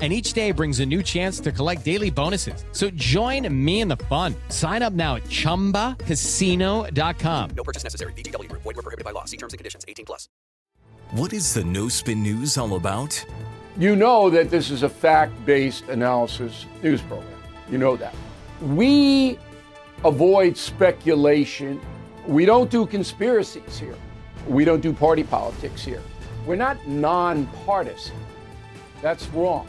and each day brings a new chance to collect daily bonuses. So join me in the fun. Sign up now at ChumbaCasino.com. No purchase necessary. VGW. Void were prohibited by law. See terms and conditions. 18 plus. What is the No Spin News all about? You know that this is a fact-based analysis news program. You know that. We avoid speculation. We don't do conspiracies here. We don't do party politics here. We're not nonpartisan. That's wrong.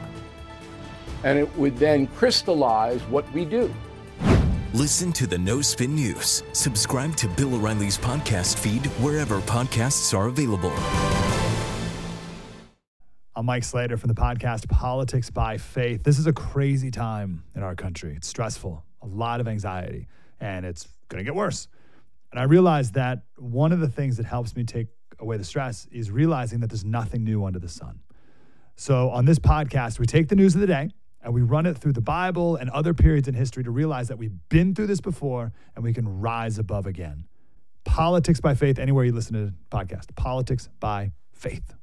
and it would then crystallize what we do. Listen to the No Spin News. Subscribe to Bill O'Reilly's podcast feed wherever podcasts are available. I'm Mike Slater from the podcast Politics by Faith. This is a crazy time in our country. It's stressful, a lot of anxiety, and it's going to get worse. And I realized that one of the things that helps me take away the stress is realizing that there's nothing new under the sun. So on this podcast, we take the news of the day and we run it through the Bible and other periods in history to realize that we've been through this before and we can rise above again. Politics by faith, anywhere you listen to the podcast. Politics by faith.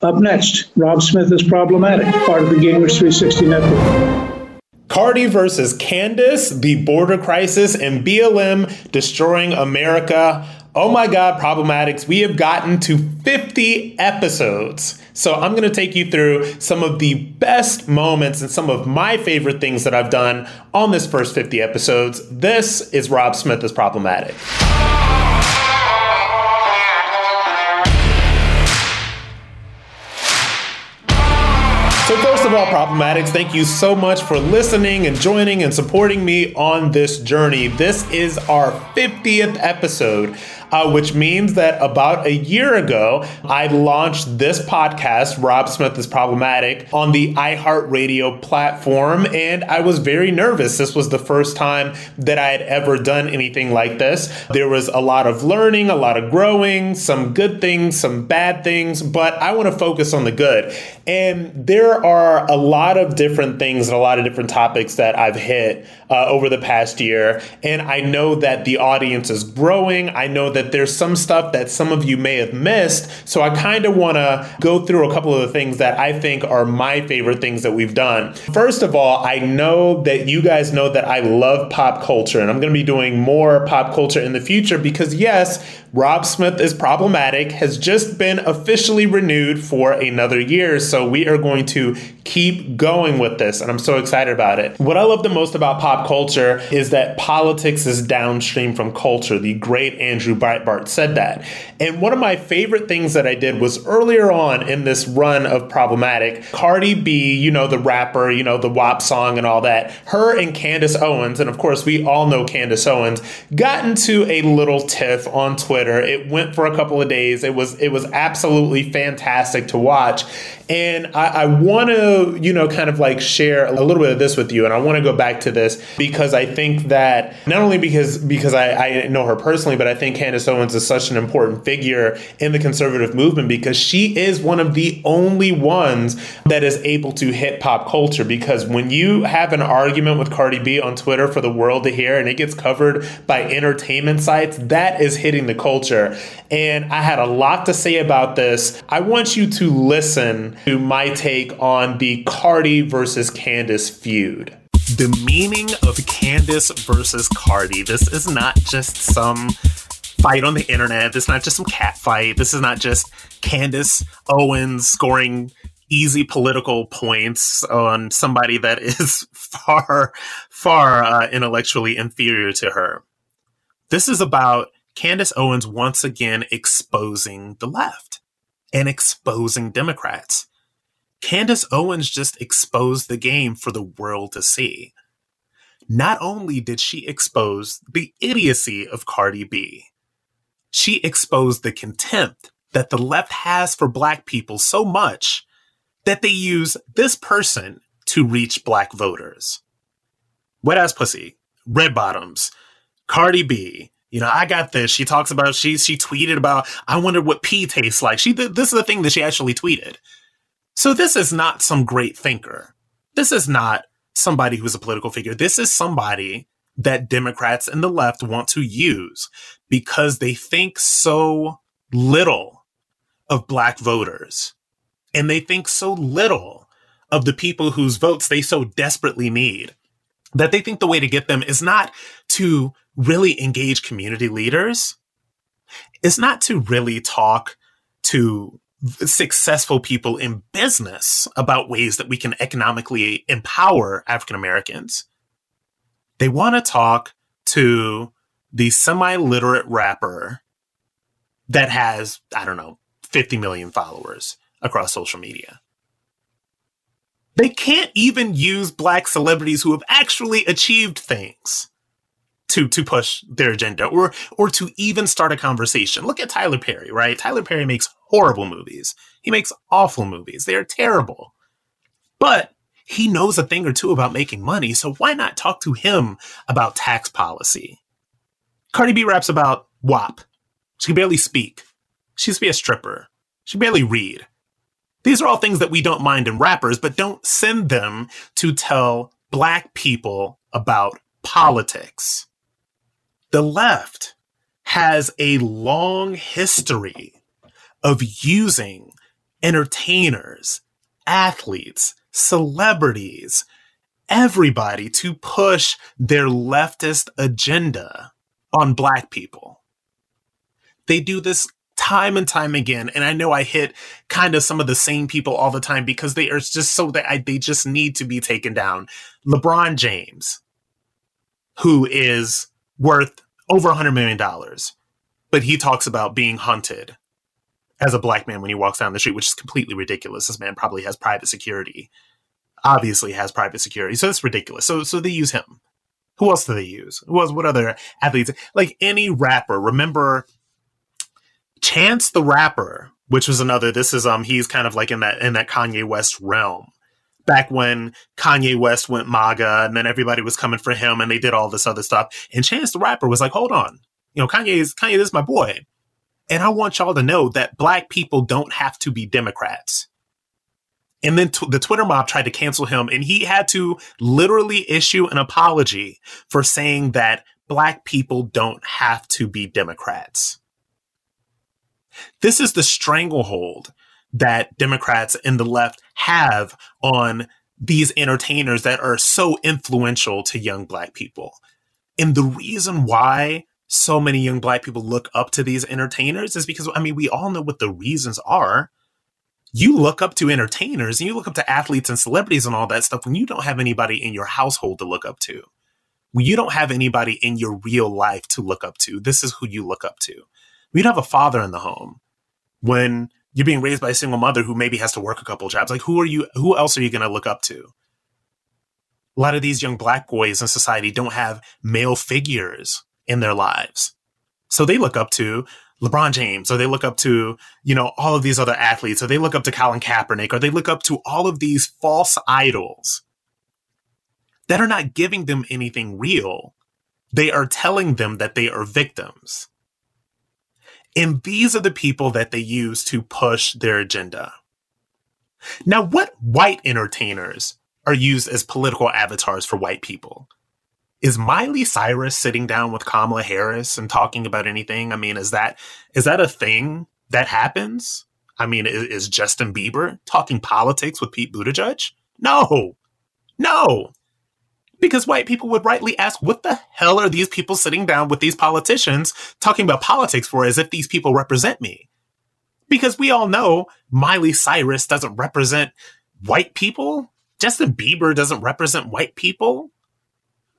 Up next, Rob Smith is problematic, part of the Gingrich 360 network. Cardi versus Candace, the border crisis, and BLM destroying America. Oh my God, problematics. We have gotten to 50 episodes. So I'm going to take you through some of the best moments and some of my favorite things that I've done on this first 50 episodes. This is Rob Smith is Problematic. So, first of all, Problematics, thank you so much for listening and joining and supporting me on this journey. This is our 50th episode uh, which means that about a year ago, I launched this podcast, Rob Smith is Problematic, on the iHeartRadio platform. And I was very nervous. This was the first time that I had ever done anything like this. There was a lot of learning, a lot of growing, some good things, some bad things, but I want to focus on the good. And there are a lot of different things and a lot of different topics that I've hit uh, over the past year. And I know that the audience is growing. I know that there's some stuff that some of you may have missed. So I kind of want to go through a couple of the things that I think are my favorite things that we've done. First of all, I know that you guys know that I love pop culture, and I'm going to be doing more pop culture in the future because, yes, Rob Smith is Problematic has just been officially renewed for another year. So we are going to keep going with this, and I'm so excited about it. What I love the most about pop culture is that politics is downstream from culture. The great Andrew Breitbart said that. And one of my favorite things that I did was earlier on in this run of Problematic, Cardi B, you know, the rapper, you know, the WAP song and all that, her and Candace Owens, and of course, we all know Candace Owens, got into a little tiff on Twitter. It went for a couple of days. It was it was absolutely fantastic to watch. And I, I want to, you know, kind of like share a little bit of this with you. And I want to go back to this because I think that not only because because I, I know her personally, but I think Candace Owens is such an important figure in the conservative movement because she is one of the only ones that is able to hit pop culture. Because when you have an argument with Cardi B on Twitter for the world to hear and it gets covered by entertainment sites, that is hitting the culture culture. And I had a lot to say about this. I want you to listen to my take on the Cardi versus Candace feud. The meaning of Candace versus Cardi. This is not just some fight on the internet. This is not just some cat fight. This is not just Candace Owens scoring easy political points on somebody that is far, far uh, intellectually inferior to her. This is about Candace Owens once again exposing the left. and exposing Democrats. Candace Owens just exposed the game for the world to see. Not only did she expose the idiocy of Cardi B, she exposed the contempt that the left has for black people so much that they use this person to reach black voters. Wet ass pussy, red bottoms, Cardi B. You know, I got this. She talks about she she tweeted about I wonder what pee tastes like. She did this is the thing that she actually tweeted. So this is not some great thinker. This is not somebody who's a political figure. This is somebody that Democrats and the left want to use because they think so little of black voters and they think so little of the people whose votes they so desperately need that they think the way to get them is not to really engage community leaders, is not to really talk to successful people in business about ways that we can economically empower African Americans. They want to talk to the semi literate rapper that has, I don't know, 50 million followers across social media. They can't even use black celebrities who have actually achieved things to to push their agenda or or to even start a conversation. Look at Tyler Perry, right? Tyler Perry makes horrible movies. He makes awful movies. They're terrible. But he knows a thing or two about making money, so why not talk to him about tax policy? Cardi B raps about WAP. She can barely speak. She used to be a stripper. She barely read. These are all things that we don't mind in rappers, but don't send them to tell black people about politics. The left has a long history of using entertainers, athletes, celebrities, everybody to push their leftist agenda on black people. They do this time and time again. And I know I hit kind of some of the same people all the time because they are just so that I, they just need to be taken down. LeBron James, who is worth over a hundred million dollars, but he talks about being hunted as a black man when he walks down the street, which is completely ridiculous. This man probably has private security, obviously has private security, so it's ridiculous. So, so they use him. Who else do they use? Who else? What other athletes? Like any rapper. Remember Chance the Rapper, which was another. This is um he's kind of like in that in that Kanye West realm. Back when Kanye West went MAGA, and then everybody was coming for him, and they did all this other stuff. And Chance the Rapper was like, "Hold on, you know, Kanye is Kanye this is my boy, and I want y'all to know that Black people don't have to be Democrats." And then t- the Twitter mob tried to cancel him, and he had to literally issue an apology for saying that Black people don't have to be Democrats. This is the stranglehold that Democrats and the left have on these entertainers that are so influential to young black people. And the reason why so many young black people look up to these entertainers is because, I mean, we all know what the reasons are. You look up to entertainers and you look up to athletes and celebrities and all that stuff when you don't have anybody in your household to look up to. When you don't have anybody in your real life to look up to, this is who you look up to we don't have a father in the home when you're being raised by a single mother who maybe has to work a couple jobs. Like, who are you? Who else are you going to look up to? A lot of these young black boys in society don't have male figures in their lives. So they look up to LeBron James, or they look up to, you know, all of these other athletes, or they look up to Colin Kaepernick, or they look up to all of these false idols that are not giving them anything real. They are telling them that they are victims. And these are the people that they use to push their agenda. Now, what white entertainers are used as political avatars for white people? Is Miley Cyrus sitting down with Kamala Harris and talking about anything? I mean, is that is that a thing that happens? I mean, is, is Justin Bieber talking politics with Pete Buttigieg? No, no because white people would rightly ask, what the hell are these people sitting down with these politicians talking about politics for as if these people represent me? Because we all know Miley Cyrus doesn't represent white people. Justin Bieber doesn't represent white people.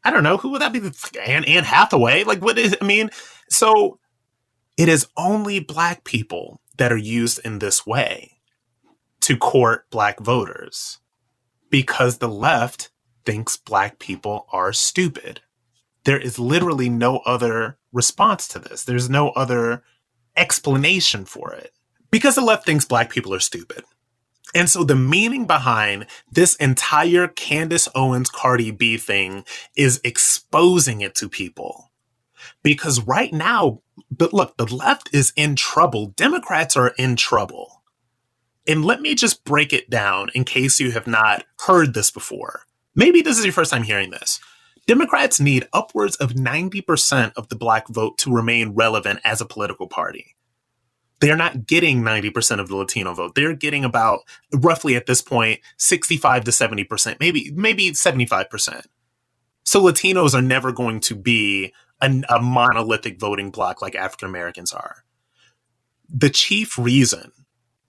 I don't know. Who would that be? Anne, Anne Hathaway? Like, what is, I mean, so it is only black people that are used in this way to court black voters because the left thinks black people are stupid. There is literally no other response to this. There's no other explanation for it because the left thinks black people are stupid. And so the meaning behind this entire Candace Owens Cardi B thing is exposing it to people. Because right now, but look, the left is in trouble. Democrats are in trouble. And let me just break it down in case you have not heard this before. Maybe this is your first time hearing this. Democrats need upwards of 90% of the black vote to remain relevant as a political party they're not getting 90% of the Latino vote. They're getting about roughly at this point 65 to 70%, maybe maybe 75%. So Latinos are never going to be a, a monolithic voting bloc like African Americans are. The chief reason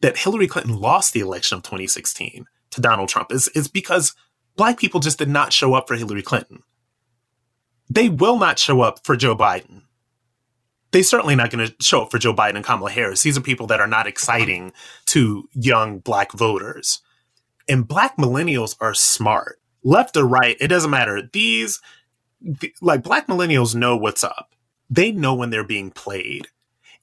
that Hillary Clinton lost the election of 2016 to Donald Trump is, is because black people just did not show up for Hillary Clinton. They will not show up for Joe Biden they certainly not going to show up for Joe Biden and Kamala Harris. These are people that are not exciting to young black voters. And black millennials are smart. Left or right, it doesn't matter. These, like, black millennials know what's up. They know when they're being played.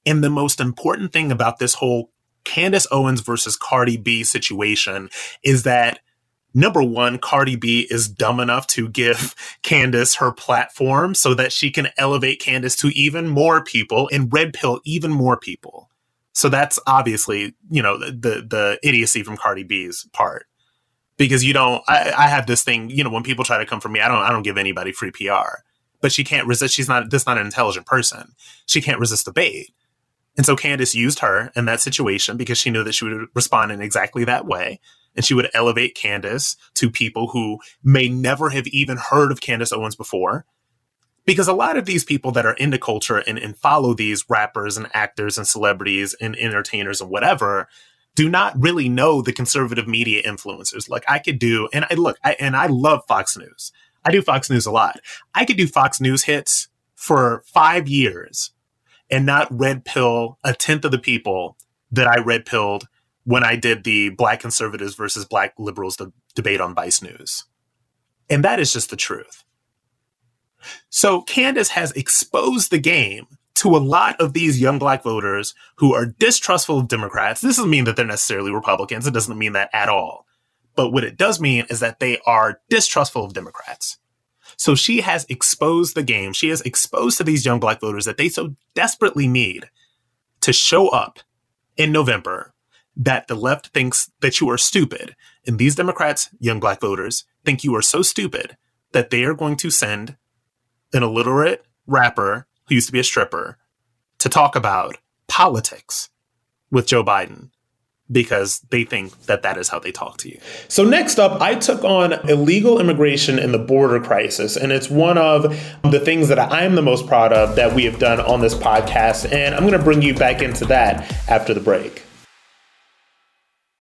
And the most important thing about this whole Candace Owens versus Cardi B situation is that number one, Cardi B is dumb enough to give Candace her platform so that she can elevate Candace to even more people and red pill even more people. So that's obviously, you know, the the, the idiocy from Cardi B's part. Because you don't I, I have this thing, you know, when people try to come for me, I don't I don't give anybody free PR. But she can't resist. She's not this not an intelligent person. She can't resist the bait. And so Candace used her in that situation because she knew that she would respond in exactly that way and she would elevate Candace to people who may never have even heard of Candace Owens before. Because a lot of these people that are into culture and, and follow these rappers and actors and celebrities and entertainers and whatever do not really know the conservative media influencers. Like I could do, and I look, I, and I love Fox News. I do Fox News a lot. I could do Fox News hits for five years and not red pill a tenth of the people that I red pilled when I did the black conservatives versus black liberals de- debate on Vice News. And that is just the truth. So Candace has exposed the game to a lot of these young black voters who are distrustful of Democrats. This doesn't mean that they're necessarily Republicans. It doesn't mean that at all. But what it does mean is that they are distrustful of Democrats. So she has exposed the game. She has exposed to these young black voters that they so desperately need to show up in November that the left thinks that you are stupid. And these Democrats, young black voters, think you are so stupid that they are going to send an illiterate rapper who used to be a stripper to talk about politics with Joe Biden because they think that that is how they talk to you. So, next up, I took on illegal immigration and the border crisis. And it's one of the things that I am the most proud of that we have done on this podcast. And I'm going to bring you back into that after the break.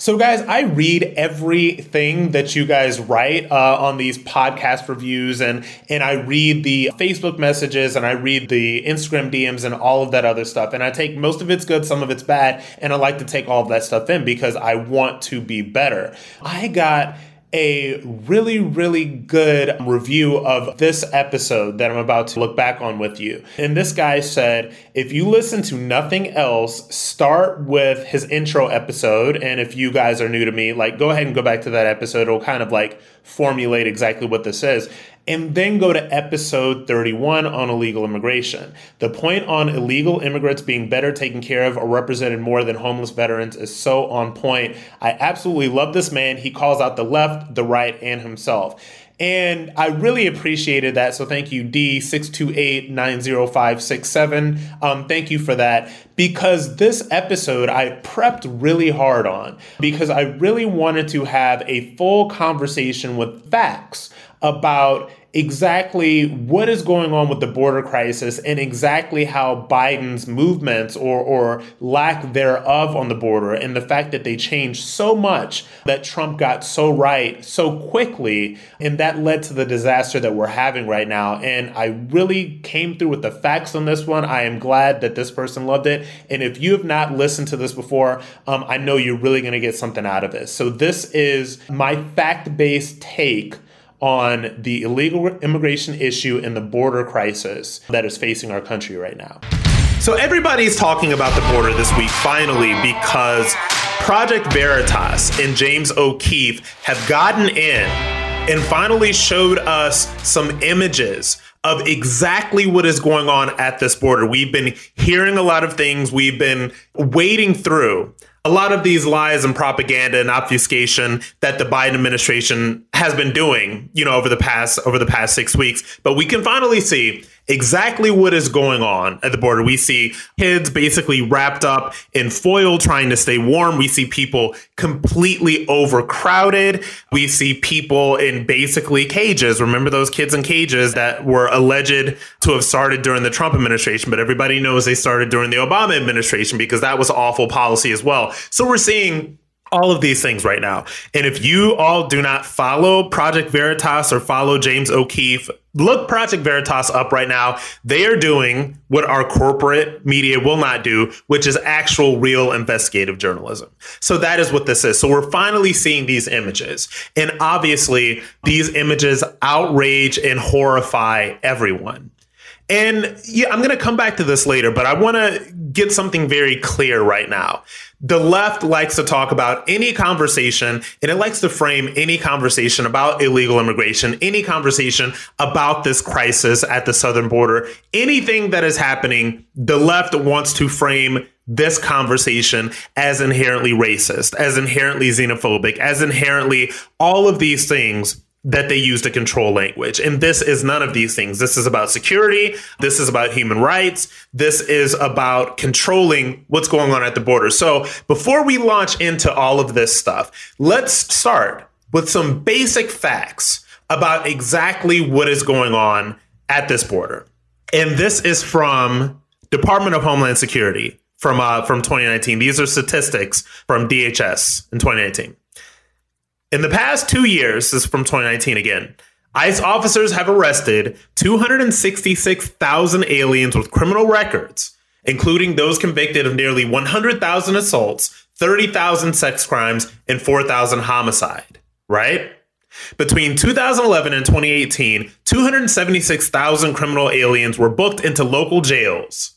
So, guys, I read everything that you guys write uh, on these podcast reviews, and and I read the Facebook messages, and I read the Instagram DMs, and all of that other stuff. And I take most of it's good, some of it's bad, and I like to take all of that stuff in because I want to be better. I got a really, really good review of this episode that I'm about to look back on with you. And this guy said, if you listen to nothing else, start with his intro episode. And if you guys are new to me, like go ahead and go back to that episode. It'll kind of like formulate exactly what this is and then go to episode 31 on illegal immigration. The point on illegal immigrants being better taken care of or represented more than homeless veterans is so on point. I absolutely love this man. He calls out the left, the right, and himself. And I really appreciated that. So thank you, D628-90567. Um, thank you for that. Because this episode I prepped really hard on because I really wanted to have a full conversation with facts about exactly what is going on with the border crisis and exactly how Biden's movements or, or lack thereof on the border and the fact that they changed so much that Trump got so right so quickly and that led to the disaster that we're having right now. And I really came through with the facts on this one. I am glad that this person loved it. And if you have not listened to this before, um, I know you're really going to get something out of this. So this is my fact-based take on the illegal immigration issue and the border crisis that is facing our country right now. So, everybody's talking about the border this week finally because Project Veritas and James O'Keefe have gotten in and finally showed us some images of exactly what is going on at this border. We've been hearing a lot of things, we've been wading through a lot of these lies and propaganda and obfuscation that the Biden administration has been doing, you know, over the past over the past 6 weeks, but we can finally see exactly what is going on at the border. We see kids basically wrapped up in foil trying to stay warm. We see people completely overcrowded. We see people in basically cages. Remember those kids in cages that were alleged to have started during the Trump administration, but everybody knows they started during the Obama administration because that was awful policy as well. So we're seeing all of these things right now. And if you all do not follow Project Veritas or follow James O'Keefe, look Project Veritas up right now. They are doing what our corporate media will not do, which is actual real investigative journalism. So that is what this is. So we're finally seeing these images. And obviously, these images outrage and horrify everyone. And yeah, I'm going to come back to this later, but I want to get something very clear right now. The left likes to talk about any conversation and it likes to frame any conversation about illegal immigration, any conversation about this crisis at the southern border, anything that is happening, the left wants to frame this conversation as inherently racist, as inherently xenophobic, as inherently all of these things that they use to control language. And this is none of these things. This is about security. This is about human rights. This is about controlling what's going on at the border. So before we launch into all of this stuff, let's start with some basic facts about exactly what is going on at this border. And this is from Department of Homeland Security from uh, from 2019. These are statistics from DHS in 2019. In the past two years, this is from 2019 again, ICE officers have arrested 266,000 aliens with criminal records, including those convicted of nearly 100,000 assaults, 30,000 sex crimes, and 4,000 homicide, right? Between 2011 and 2018, 276,000 criminal aliens were booked into local jails,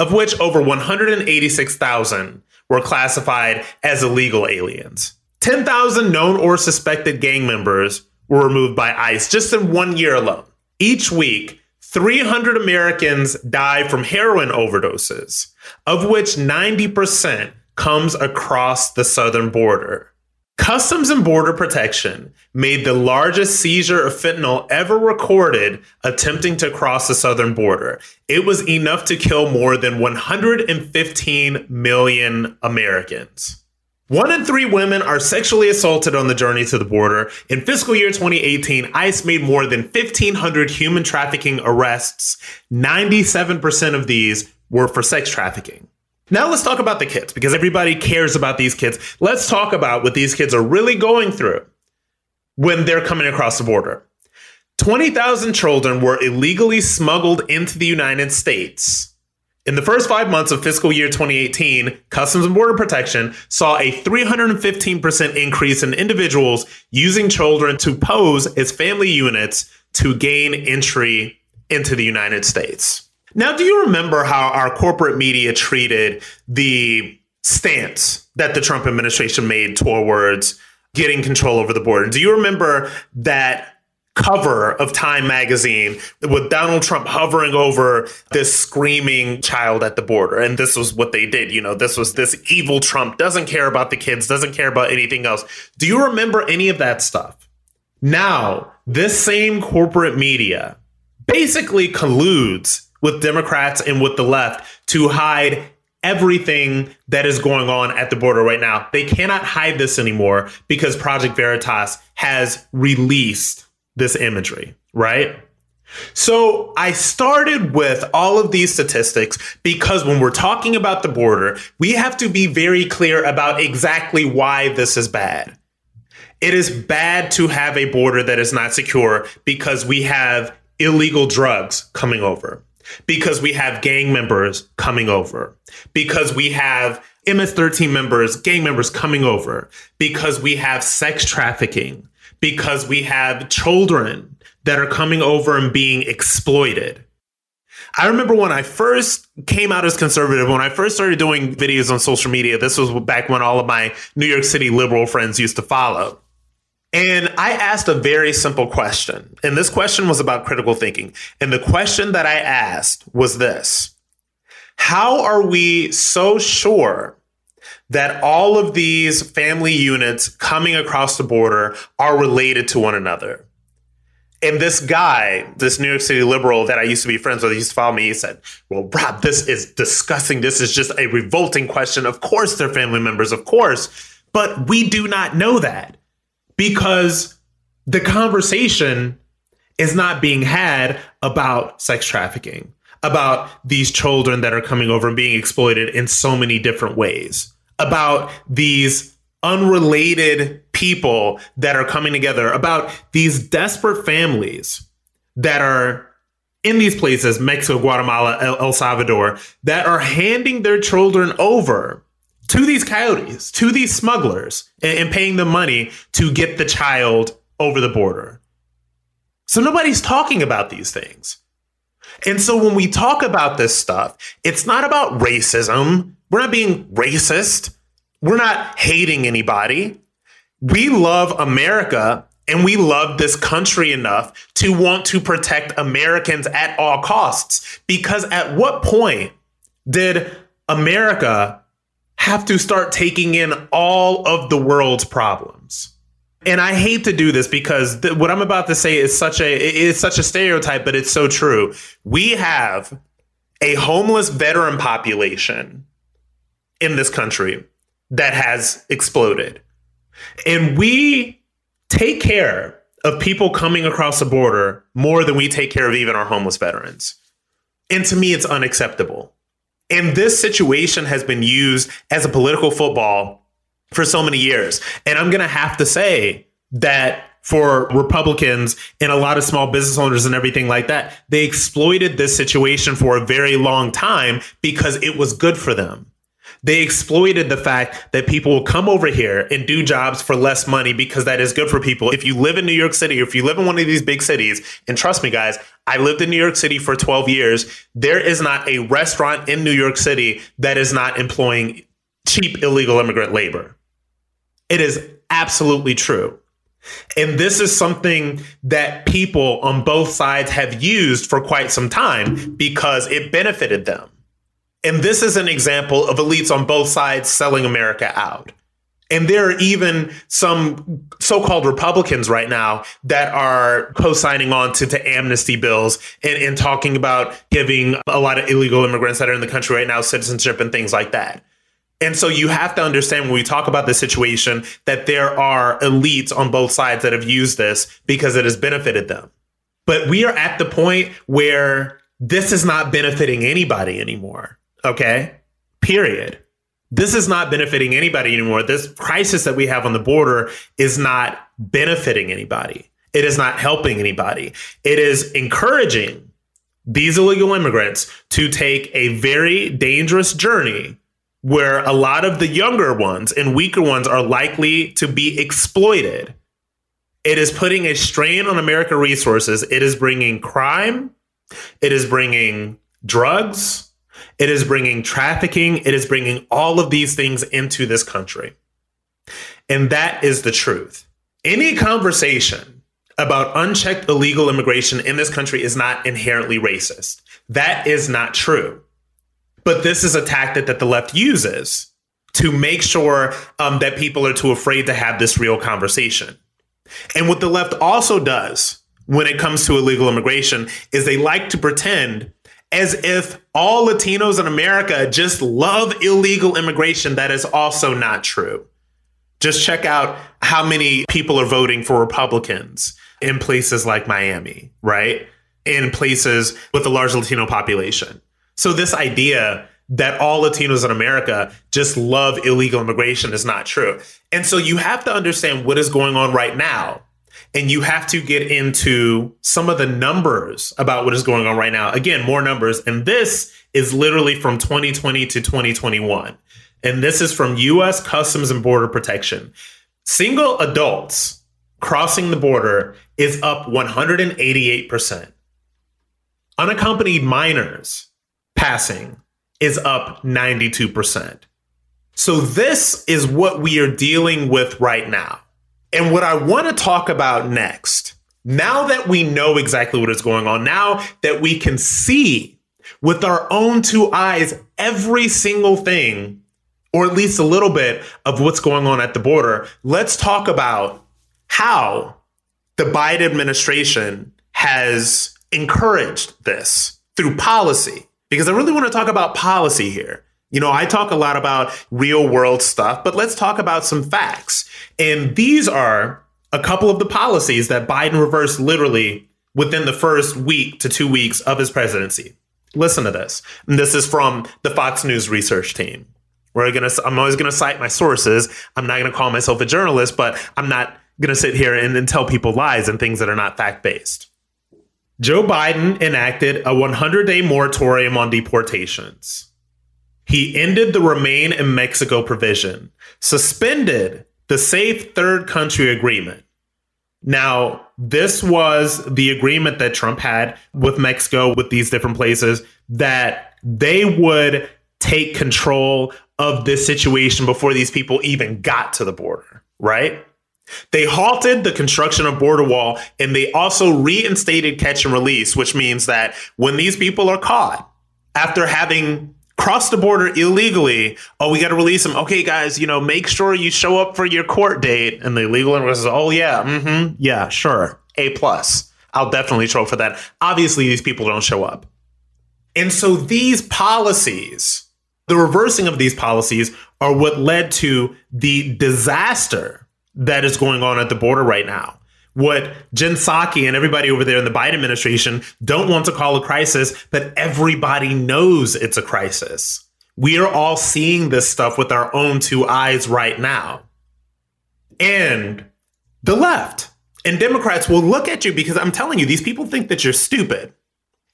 of which over 186,000 were classified as illegal aliens. 10,000 known or suspected gang members were removed by ICE just in one year alone. Each week, 300 Americans die from heroin overdoses, of which 90% comes across the southern border. Customs and Border Protection made the largest seizure of fentanyl ever recorded attempting to cross the southern border. It was enough to kill more than 115 million Americans. One in three women are sexually assaulted on the journey to the border. In fiscal year 2018, ICE made more than 1,500 human trafficking arrests. 97% of these were for sex trafficking. Now let's talk about the kids because everybody cares about these kids. Let's talk about what these kids are really going through when they're coming across the border. 20,000 children were illegally smuggled into the United States. In the first five months of fiscal year 2018, Customs and Border Protection saw a 315% increase in individuals using children to pose as family units to gain entry into the United States. Now, do you remember how our corporate media treated the stance that the Trump administration made towards getting control over the border? Do you remember that cover of Time magazine with Donald Trump hovering over this screaming child at the border. And this was what they did. You know, this was this evil Trump, doesn't care about the kids, doesn't care about anything else. Do you remember any of that stuff? Now, this same corporate media basically colludes with Democrats and with the left to hide everything that is going on at the border right now. They cannot hide this anymore because Project Veritas has released this imagery, right? So I started with all of these statistics because when we're talking about the border, we have to be very clear about exactly why this is bad. It is bad to have a border that is not secure because we have illegal drugs coming over, because we have gang members coming over, because we have MS 13 members, gang members coming over, because we have sex trafficking, because we have children that are coming over and being exploited. I remember when I first came out as conservative, when I first started doing videos on social media, this was back when all of my New York City liberal friends used to follow. And I asked a very simple question. And this question was about critical thinking. And the question that I asked was this How are we so sure that all of these family units coming across the border are related to one another. And this guy, this New York City liberal that I used to be friends with, he used to follow me. He said, Well, Rob, this is disgusting. This is just a revolting question. Of course, they're family members, of course. But we do not know that because the conversation is not being had about sex trafficking, about these children that are coming over and being exploited in so many different ways about these unrelated people that are coming together, about these desperate families that are in these places Mexico, Guatemala, El, Salvador that are handing their children over to these coyotes, to these smugglers, and, and paying them money to get the child over the border. So nobody's talking about these things. And so when we talk about this stuff, it's not about racism. We're not being racist. We're not hating anybody. We love America and we love this country enough to want to protect Americans at all costs. Because at what point did America have to start taking in all of the world's problems? And I hate to do this because th- what I'm about to say is such a is such a stereotype, but it's so true. We have a homeless veteran population in this country that has exploded. And we take care of people coming across the border more than we take care of even our homeless veterans. And to me, it's unacceptable. And this situation has been used as a political football for so many years. And I'm going to have to say that for Republicans and a lot of small business owners and everything like that, they exploited this situation for a very long time because it was good for them. They exploited the fact that people will come over here and do jobs for less money because that is good for people. If you live in New York City, or if you live in one of these big cities, and trust me, guys, I lived in New York City for 12 years. There is not a restaurant in New York City that is not employing cheap illegal immigrant labor. It is absolutely true. And this is something that people on both sides have used for quite some time because it benefited them. And this is an example of elites on both sides selling America out. And there are even some so called Republicans right now that are co signing on to, to amnesty bills and, and talking about giving a lot of illegal immigrants that are in the country right now citizenship and things like that. And so you have to understand when we talk about the situation that there are elites on both sides that have used this because it has benefited them. But we are at the point where this is not benefiting anybody anymore. Okay. Period. This is not benefiting anybody anymore. This crisis that we have on the border is not benefiting anybody. It is not helping anybody. It is encouraging these illegal immigrants to take a very dangerous journey where a lot of the younger ones and weaker ones are likely to be exploited. It is putting a strain on American resources. It is bringing crime. It is bringing drugs. It is bringing trafficking. It is bringing all of these things into this country. And that is the truth. Any conversation about unchecked illegal immigration in this country is not inherently racist. That is not true. But this is a tactic that the left uses to make sure um, that people are too afraid to have this real conversation. And what the left also does when it comes to illegal immigration is they like to pretend as if all Latinos in America just love illegal immigration. That is also not true. Just check out how many people are voting for Republicans in places like Miami, right? In places with a large Latino population. So, this idea that all Latinos in America just love illegal immigration is not true. And so, you have to understand what is going on right now and you have to get into some of the numbers about what is going on right now. Again, more numbers. And this is literally from 2020 to 2021. And this is from US Customs and Border Protection. Single adults crossing the border is up 188%. Unaccompanied minors passing is up 92%. So, this is what we are dealing with right now. And what I want to talk about next, now that we know exactly what is going on, now that we can see with our own two eyes every single thing, or at least a little bit of what's going on at the border, let's talk about how the Biden administration has encouraged this through policy. Because I really want to talk about policy here. You know, I talk a lot about real world stuff, but let's talk about some facts. And these are a couple of the policies that Biden reversed literally within the first week to two weeks of his presidency. Listen to this. And this is from the Fox News research team. We're gonna I'm always gonna cite my sources. I'm not gonna call myself a journalist, but I'm not gonna sit here and, and tell people lies and things that are not fact based. Joe Biden enacted a 100 day moratorium on deportations. He ended the remain in Mexico provision, suspended the safe third country agreement. Now, this was the agreement that Trump had with Mexico, with these different places, that they would take control of this situation before these people even got to the border, right? They halted the construction of border wall and they also reinstated catch and release, which means that when these people are caught after having cross the border illegally. Oh, we got to release them. Okay, guys, you know, make sure you show up for your court date. And the illegal immigrant says, oh, yeah, mm-hmm, yeah, sure. A plus. I'll definitely show up for that. Obviously, these people don't show up. And so these policies, the reversing of these policies, are what led to the disaster that is going on at the border right now what Jen Psaki and everybody over there in the Biden administration don't want to call a crisis, but everybody knows it's a crisis. We are all seeing this stuff with our own two eyes right now. And the left and Democrats will look at you because I'm telling you, these people think that you're stupid.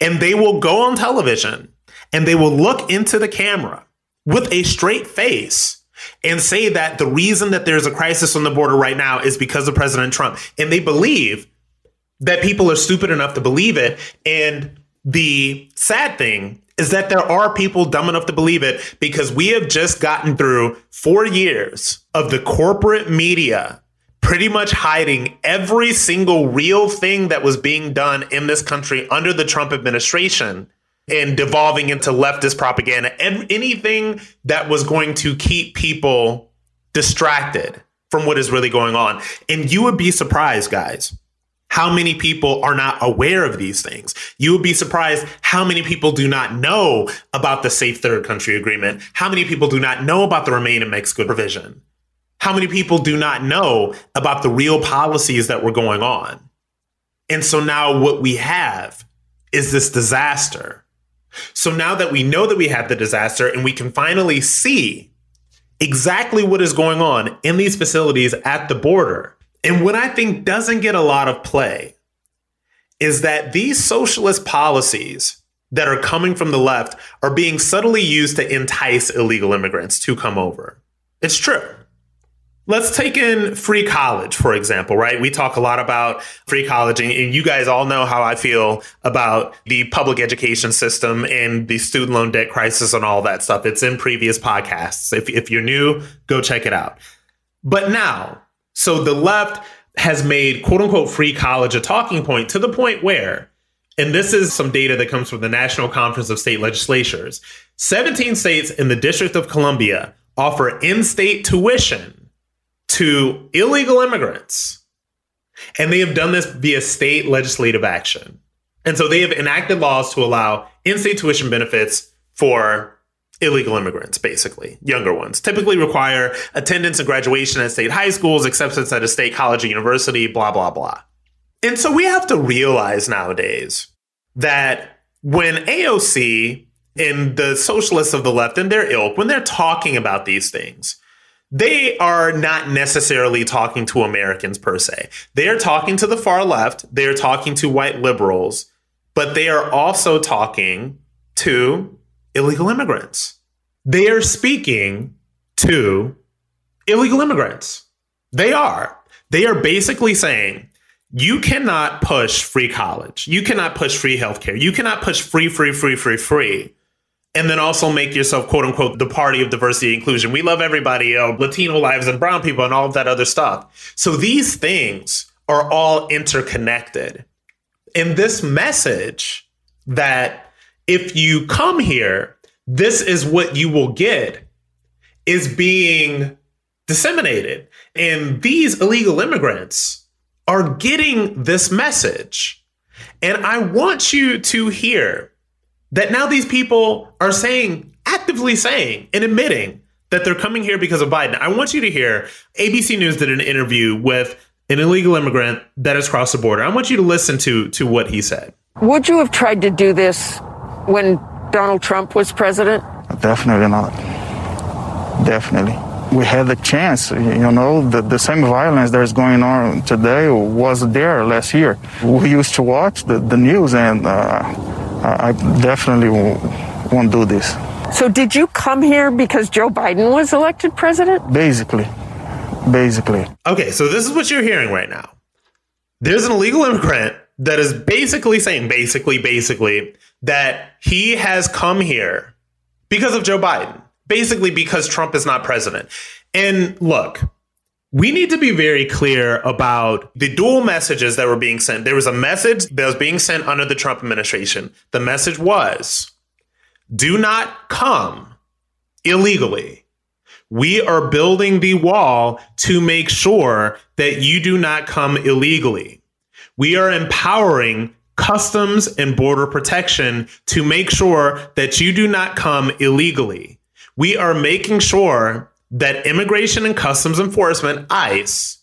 And they will go on television and they will look into the camera with a straight face and say that the reason that there's a crisis on the border right now is because of President Trump. And they believe that people are stupid enough to believe it. And the sad thing is that there are people dumb enough to believe it because we have just gotten through four years of the corporate media pretty much hiding every single real thing that was being done in this country under the Trump administration and devolving into leftist propaganda and anything that was going to keep people distracted from what is really going on. And you would be surprised, guys, how many people are not aware of these things. You would be surprised how many people do not know about the Safe Third Country Agreement, how many people do not know about the Remain in Mexico provision, how many people do not know about the real policies that were going on. And so now what we have is this disaster. So now that we know that we have the disaster and we can finally see exactly what is going on in these facilities at the border. And what I think doesn't get a lot of play is that these socialist policies that are coming from the left are being subtly used to entice illegal immigrants to come over. It's true. Let's take in free college, for example, right? We talk a lot about free college, and, you guys all know how I feel about the public education system and the student loan debt crisis and all that stuff. It's in previous podcasts. If, if you're new, go check it out. But now, so the left has made quote unquote free college a talking point to the point where, and this is some data that comes from the National Conference of State Legislatures, 17 states in the District of Columbia offer in state tuition to illegal immigrants. And they have done this via state legislative action. And so they have enacted laws to allow in state tuition benefits for illegal immigrants, basically, younger ones. Typically require attendance and graduation at state high schools, acceptance at a state college or university, blah, blah, blah. And so we have to realize nowadays that when AOC and the socialists of the left and their ilk, when they're talking about these things, they are not necessarily talking to Americans per se. They are talking to the far left, they are talking to white liberals, but they are also talking to illegal immigrants. They are speaking to illegal immigrants. They are. They are basically saying, you cannot push free college. You cannot push free healthcare. You cannot push free, free, free, free, free and then also make yourself quote unquote the party of diversity inclusion. We love everybody, you know, Latino lives and brown people and all of that other stuff. So these things are all interconnected. And this message that if you come here, this is what you will get is being disseminated. And these illegal immigrants are getting this message. And I want you to hear that now these people are saying, actively saying and admitting that they're coming here because of Biden. I want you to hear ABC News did an interview with an illegal immigrant that has crossed the border. I want you to listen to to what he said. Would you have tried to do this when Donald Trump was president? Definitely not. Definitely. We had the chance, you know, the, the same violence that is going on today was there last year. We used to watch the, the news and uh, I definitely won't do this. So, did you come here because Joe Biden was elected president? Basically. Basically. Okay, so this is what you're hearing right now. There's an illegal immigrant that is basically saying, basically, basically, that he has come here because of Joe Biden, basically, because Trump is not president. And look, we need to be very clear about the dual messages that were being sent. There was a message that was being sent under the Trump administration. The message was do not come illegally. We are building the wall to make sure that you do not come illegally. We are empowering customs and border protection to make sure that you do not come illegally. We are making sure that Immigration and Customs Enforcement, ICE,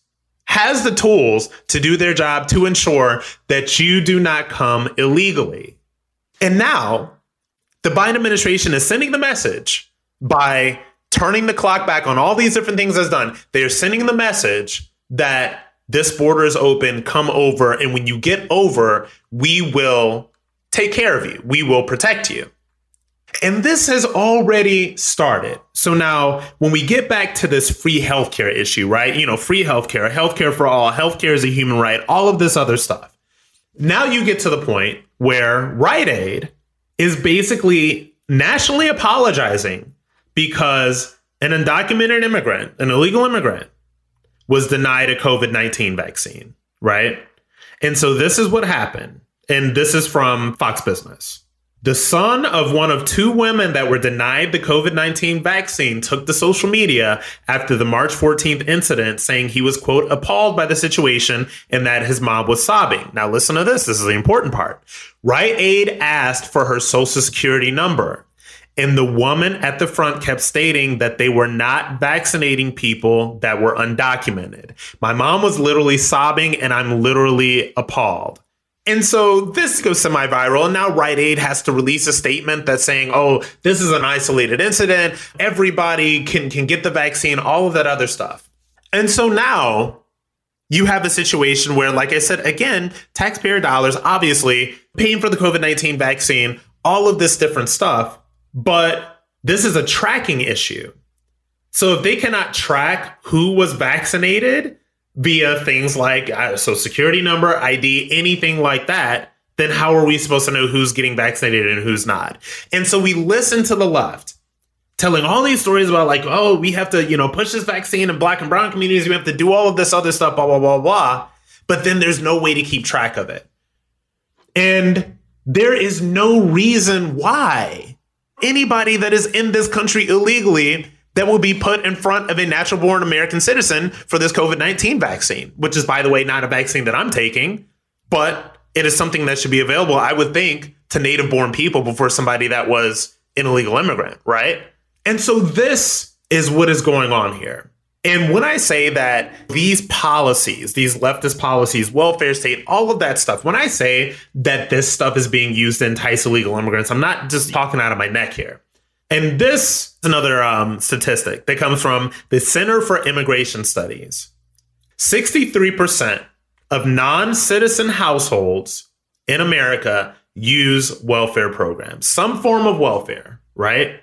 has the tools to do their job to ensure that you do not come illegally. And now the Biden administration is sending the message by turning the clock back on all these different things that's done. They are sending the message that this border is open, come over, and when you get over, we will take care of you. We will protect you. And this has already started. So now, when we get back to this free healthcare issue, right? You know, free healthcare, healthcare for all, healthcare is a human right, all of this other stuff. Now you get to the point where Rite Aid is basically nationally apologizing because an undocumented immigrant, an illegal immigrant, was denied a COVID 19 vaccine, right? And so this is what happened. And this is from Fox Business. The son of one of two women that were denied the COVID 19 vaccine took to social media after the March 14th incident, saying he was, quote, appalled by the situation and that his mom was sobbing. Now, listen to this. This is the important part. Rite Aid asked for her social security number. And the woman at the front kept stating that they were not vaccinating people that were undocumented. My mom was literally sobbing, and I'm literally appalled. And so this goes semi viral. And now Rite Aid has to release a statement that's saying, oh, this is an isolated incident. Everybody can, can get the vaccine, all of that other stuff. And so now you have a situation where, like I said, again, taxpayer dollars, obviously paying for the COVID 19 vaccine, all of this different stuff. But this is a tracking issue. So if they cannot track who was vaccinated, via things like uh, social security number, ID, anything like that, then how are we supposed to know who's getting vaccinated and who's not? And so we listen to the left telling all these stories about like, oh, we have to, you know, push this vaccine in black and brown communities. We have to do all of this other stuff, blah, blah, blah, blah. But then there's no way to keep track of it. And there is no reason why anybody that is in this country illegally that will be put in front of a natural born American citizen for this COVID 19 vaccine, which is, by the way, not a vaccine that I'm taking, but it is something that should be available, I would think, to native born people before somebody that was an illegal immigrant, right? And so this is what is going on here. And when I say that these policies, these leftist policies, welfare state, all of that stuff, when I say that this stuff is being used to entice illegal immigrants, I'm not just talking out of my neck here. And this is another um, statistic that comes from the Center for Immigration Studies. 63% of non citizen households in America use welfare programs, some form of welfare, right?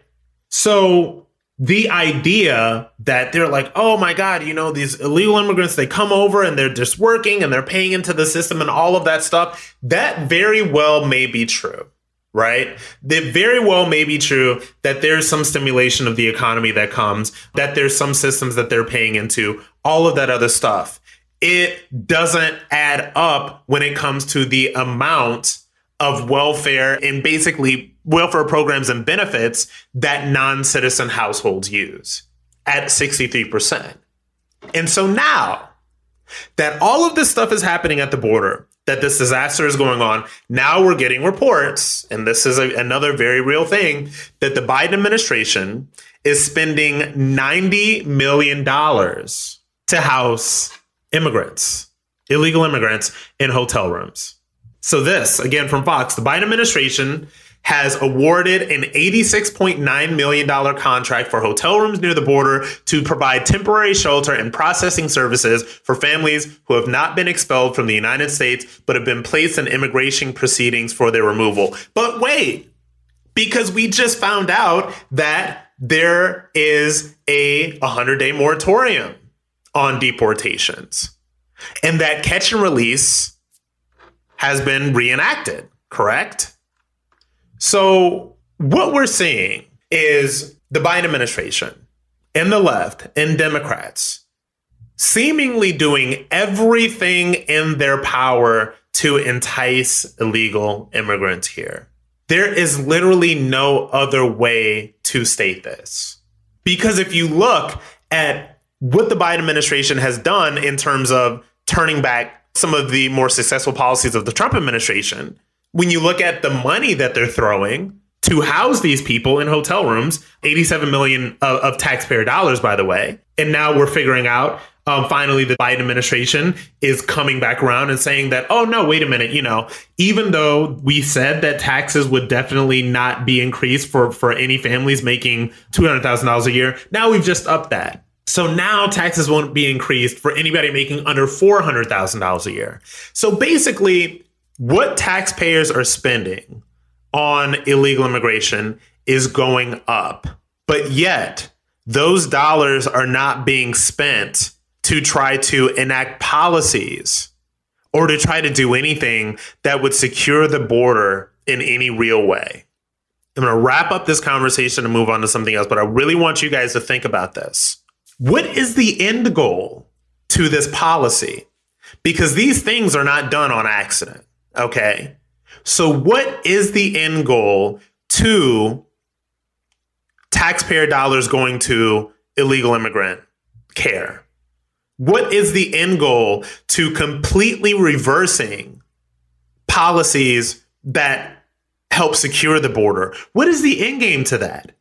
So the idea that they're like, oh my God, you know, these illegal immigrants, they come over and they're just working and they're paying into the system and all of that stuff, that very well may be true right? It very well may be true that there's some stimulation of the economy that comes, that there's some systems that they're paying into, all of that other stuff. It doesn't add up when it comes to the amount of welfare and basically welfare programs and benefits that non citizen households use at 63%. And so now that all of this stuff is happening at the border, that this disaster is going on. Now we're getting reports, and this is a, another very real thing, that the Biden administration is spending $90 million to house immigrants, illegal immigrants in hotel rooms. So, this again from Fox the Biden administration has awarded an $86.9 million contract for hotel rooms near the border to provide temporary shelter and processing services for families who have not been expelled from the United States but have been placed in immigration proceedings for their removal. But wait, because we just found out that there is a 100 day moratorium on deportations and that catch and release has been reenacted, correct? So, what we're seeing is the Biden administration and the left and Democrats seemingly doing everything in their power to entice illegal immigrants here. There is literally no other way to state this. Because if you look at what the Biden administration has done in terms of turning back some of the more successful policies of the Trump administration, when you look at the money that they're throwing to house these people in hotel rooms, 87 million of, of taxpayer dollars, by the way. And now we're figuring out um, finally the Biden administration is coming back around and saying that, oh no, wait a minute, you know, even though we said that taxes would definitely not be increased for for any families making two hundred thousand dollars a year, now we've just upped that. So now taxes won't be increased for anybody making under four hundred thousand dollars a year. So basically, what taxpayers are spending on illegal immigration is going up. But yet, those dollars are not being spent to try to enact policies or to try to do anything that would secure the border in any real way. I'm going to wrap up this conversation and move on to something else, but I really want you guys to think about this. What is the end goal to this policy? Because these things are not done on accident. Okay. So, what is the end goal to taxpayer dollars going to illegal immigrant care? What is the end goal to completely reversing policies that help secure the border? What is the end game to that?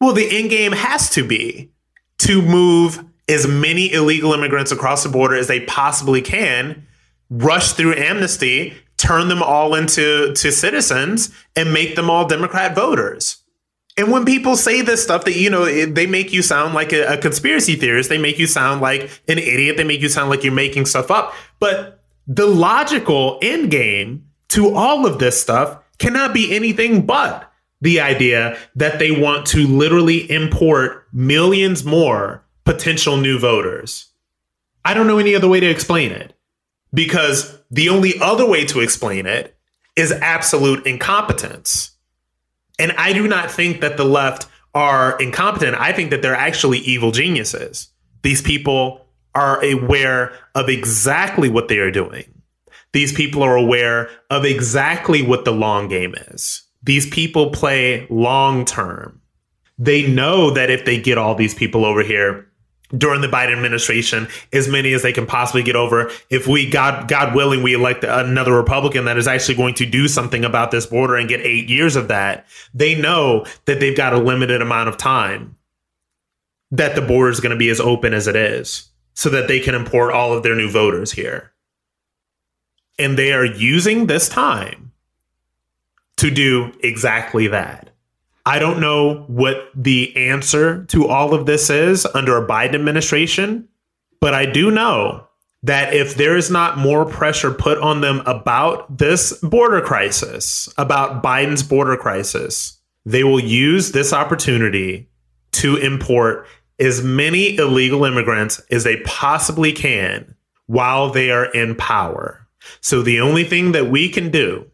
Well, the end game has to be to move as many illegal immigrants across the border as they possibly can, rush through amnesty, turn them all into to citizens, and make them all Democrat voters. And when people say this stuff that, you know, it, they make you sound like a, a conspiracy theorist, they make you sound like an idiot, they make you sound like you're making stuff up. But the logical end game to all of this stuff cannot be anything but the idea that they want to literally import millions more potential new voters. I don't know any other way to explain it because the only other way to explain it is absolute incompetence. And I do not think that the left are incompetent. I think that they're actually evil geniuses. These people are aware of exactly what they are doing. These people are aware of exactly what the long game is. These people play long term. They know that if they get all these people over here, during the Biden administration, as many as they can possibly get over. If we, God, God willing, we elect another Republican that is actually going to do something about this border and get eight years of that, they know that they've got a limited amount of time that the border is going to be as open as it is so that they can import all of their new voters here. And they are using this time to do exactly that. I don't know what the answer to all of this is under a Biden administration, but I do know that if there is not more pressure put on them about this border crisis, about Biden's border crisis, they will use this opportunity to import as many illegal immigrants as they possibly can while they are in power. So the only thing that we can do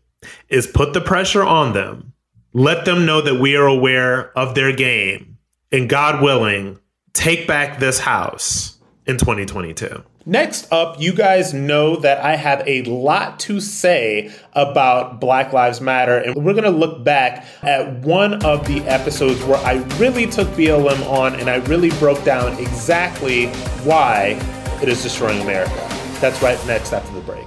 is put the pressure on them let them know that we are aware of their game and God willing, take back this house in 2022. Next up, you guys know that I have a lot to say about Black Lives Matter, and we're gonna look back at one of the episodes where I really took BLM on and I really broke down exactly why it is destroying America. That's right next after the break.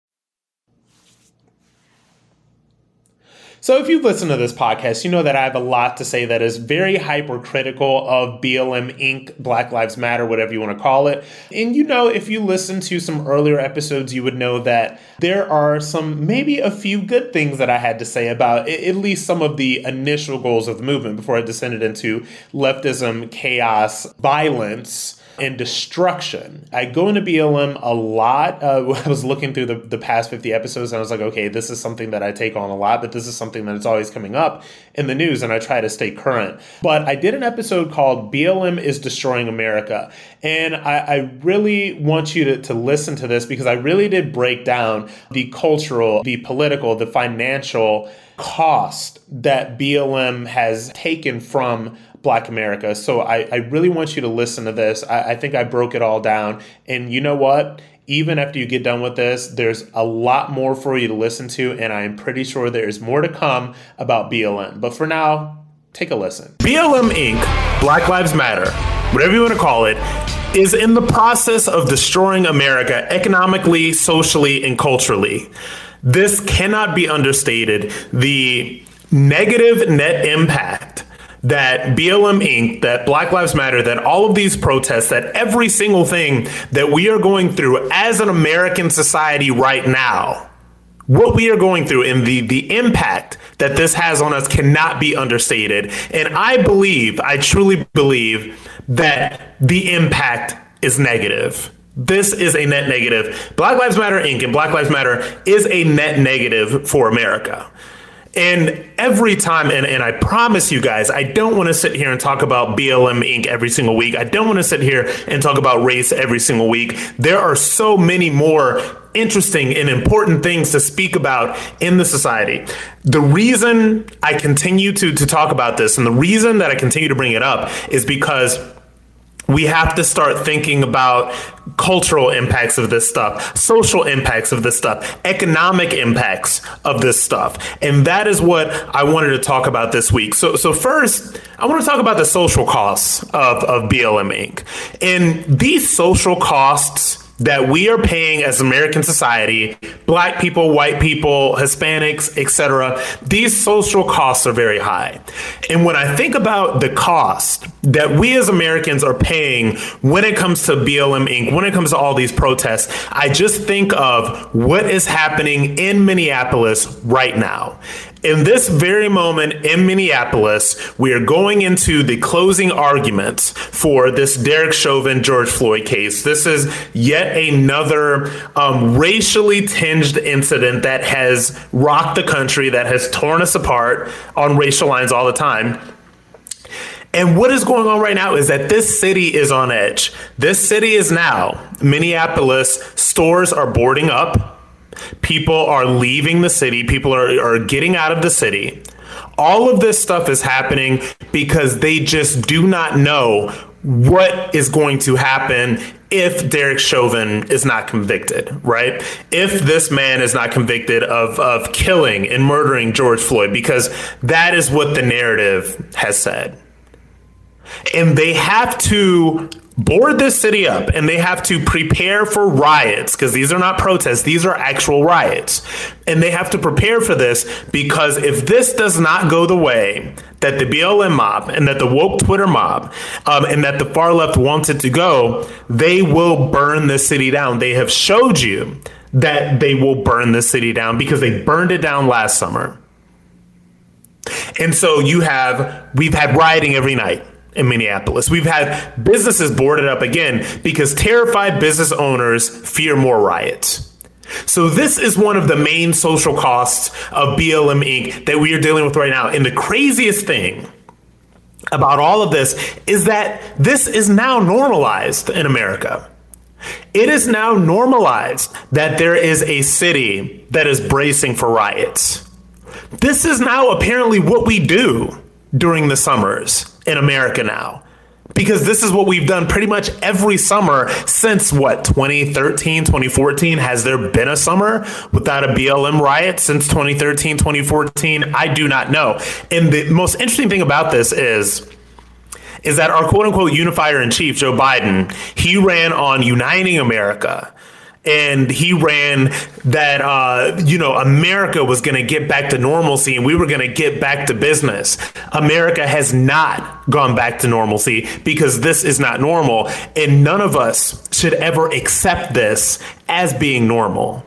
So, if you've listened to this podcast, you know that I have a lot to say that is very hypercritical of BLM Inc., Black Lives Matter, whatever you want to call it. And you know, if you listen to some earlier episodes, you would know that there are some, maybe a few good things that I had to say about at least some of the initial goals of the movement before it descended into leftism, chaos, violence and destruction. I go into BLM a lot. Uh, I was looking through the, the past 50 episodes and I was like, okay, this is something that I take on a lot, but this is something that is always coming up in the news and I try to stay current. But I did an episode called BLM is Destroying America. And I, I really want you to, to listen to this because I really did break down the cultural, the political, the financial cost that BLM has taken from Black America. So I, I really want you to listen to this. I, I think I broke it all down. And you know what? Even after you get done with this, there's a lot more for you to listen to, and I'm pretty sure there's more to come about BLM. But for now, take a listen. BLM Inc., Black Lives Matter, whatever you want to call it, is in the process of destroying America economically, socially, and culturally. This cannot be understated. The negative net impact that BLM Inc., that Black Lives Matter, that all of these protests, that every single thing that we are going through as an American society right now, what we are going through and the, the impact that this has on us cannot be understated. And I believe, I truly believe that the impact is negative. This is a net negative. Black Lives Matter Inc. and Black Lives Matter is a net negative for America. And every time, and, and I promise you guys, I don't want to sit here and talk about BLM Inc. every single week. I don't want to sit here and talk about race every single week. There are so many more interesting and important things to speak about in the society. The reason I continue to, to talk about this and the reason that I continue to bring it up is because we have to start thinking about cultural impacts of this stuff, social impacts of this stuff, economic impacts of this stuff. And that is what I wanted to talk about this week. So so first, I want to talk about the social costs of, of BLM Inc. And these social costs that we are paying as American society, black people, white people, Hispanics, etc. These social costs are very high. And when I think about the cost that we as Americans are paying when it comes to BLM Inc., when it comes to all these protests, I just think of what is happening in Minneapolis right now. In this very moment in Minneapolis, we are going into the closing arguments for this Derek Chauvin George Floyd case. This is yet another um, racially tinged incident that has rocked the country, that has torn us apart on racial lines all the time. And what is going on right now is that this city is on edge. This city is now, Minneapolis, stores are boarding up People are leaving the city. People are, are getting out of the city. All of this stuff is happening because they just do not know what is going to happen if Derek Chauvin is not convicted, right? If this man is not convicted of, of killing and murdering George Floyd, because that is what the narrative has said. And they have to board this city up and they have to prepare for riots because these are not protests, these are actual riots. And they have to prepare for this because if this does not go the way that the BLM mob and that the woke Twitter mob um, and that the far left wants it to go, they will burn the city down. They have showed you that they will burn the city down because they burned it down last summer. And so you have, we've had rioting every night in Minneapolis. We've had businesses boarded up again because terrified business owners fear more riots. So this is one of the main social costs of BLM Inc. that we are dealing with right now. And the craziest thing about all of this is that this is now normalized in America. It is now normalized that there is a city that is bracing for riots. This is now apparently what we do during the summers in America now. Because this is what we've done pretty much every summer since what, 2013, 2014? Has there been a summer without a BLM riot since 2013, 2014? I do not know. And the most interesting thing about this is is that our quote unquote unifier in chief, Joe Biden, he ran on uniting America and he ran that uh, you know America was going to get back to normalcy and we were going to get back to business. America has not gone back to normalcy because this is not normal, and none of us should ever accept this as being normal.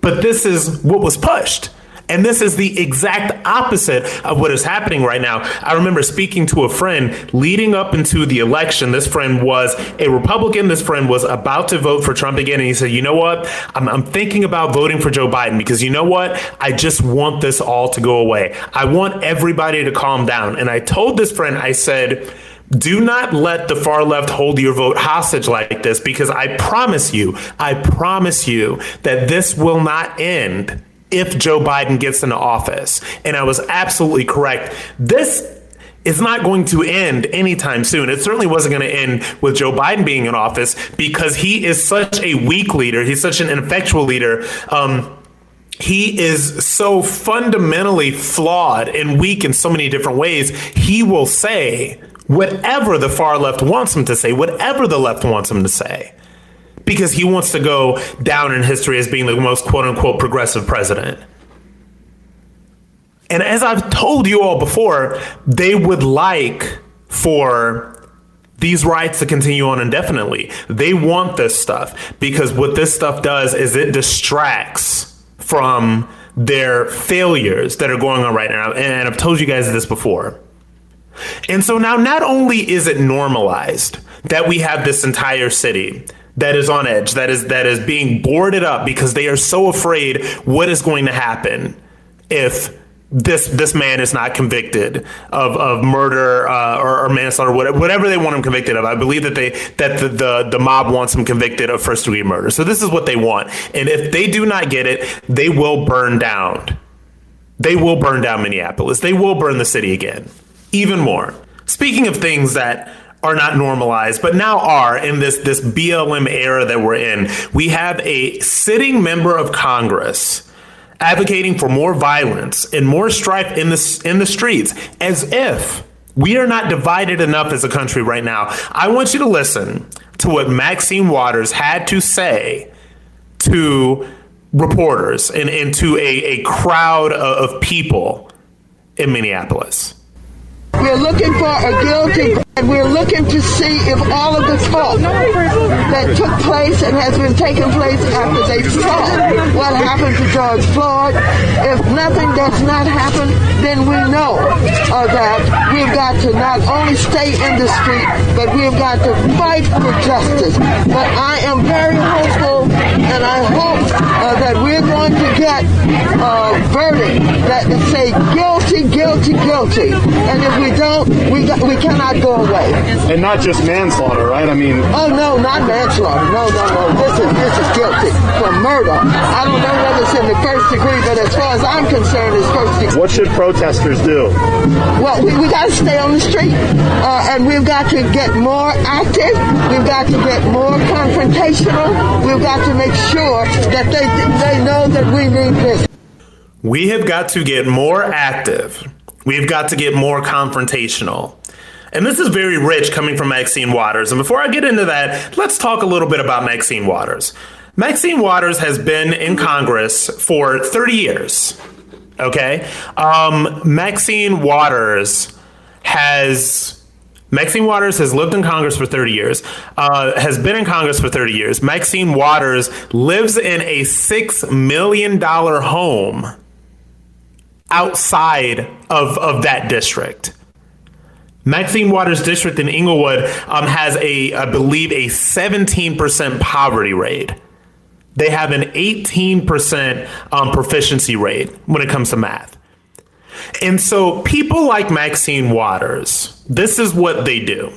But this is what was pushed. And this is the exact opposite of what is happening right now. I remember speaking to a friend leading up into the election. This friend was a Republican. This friend was about to vote for Trump again. And he said, You know what? I'm, I'm thinking about voting for Joe Biden because you know what? I just want this all to go away. I want everybody to calm down. And I told this friend, I said, do not let the far left hold your vote hostage like this because I promise you, I promise you that this will not end if Joe Biden gets into office. And I was absolutely correct. This is not going to end anytime soon. It certainly wasn't going to end with Joe Biden being in office because he is such a weak leader. He's such an ineffectual leader. Um, he is so fundamentally flawed and weak in so many different ways. He will say whatever the far left wants him to say, whatever the left wants him to say, because he wants to go down in history as being the most quote unquote progressive president. And as I've told you all before, they would like for these riots to continue on indefinitely. They want this stuff because what this stuff does is it distracts from their failures that are going on right now. And I've told you guys this before. And so now, not only is it normalized that we have this entire city that is on edge, that is that is being boarded up because they are so afraid what is going to happen if this this man is not convicted of, of murder uh, or, or, manslaughter, whatever, whatever they want him convicted of. I believe that they that the, the the mob wants him convicted of first degree murder. So this is what they want, and if they do not get it, they will burn down. They will burn down Minneapolis. They will burn the city again even more. Speaking of things that are not normalized, but now are in this this BLM era that we're in, we have a sitting member of Congress advocating for more violence and more strife in the in the streets, as if we are not divided enough as a country right now. I want you to listen to what Maxine Waters had to say to reporters and, and to a, a crowd of, of people in Minneapolis. We're looking for a guilty, we're looking to see if all of the talk that took place and has been taking place after they saw what happened to George Floyd, if nothing does not happen, then we know uh, that we've got to not only stay in the street, but we've got to fight for justice. But I am very hopeful, and I hope uh, that we're going to get a verdict that say guilty, guilty, guilty. And if we don't, we got, we cannot go away. And not just manslaughter, right? I mean, oh no, not manslaughter. No, no, no. This is this is guilty for murder. I don't know whether it's in the first degree, but as far as I'm concerned, it's first degree. What should protesters do? Well, we, we got to stay on the street, uh, and we've got to get more active. We've got to get more confrontational. We've got to make sure that they they know that we need this. We have got to get more active. We've got to get more confrontational. And this is very rich coming from Maxine Waters. And before I get into that, let's talk a little bit about Maxine Waters. Maxine Waters has been in Congress for 30 years. Okay? Um, Maxine Waters has. Maxine Waters has lived in Congress for 30 years, uh, has been in Congress for 30 years. Maxine Waters lives in a $6 million home outside of, of that district. Maxine Waters District in Inglewood um, has a, I believe, a 17% poverty rate. They have an 18% um, proficiency rate when it comes to math. And so people like Maxine Waters, this is what they do.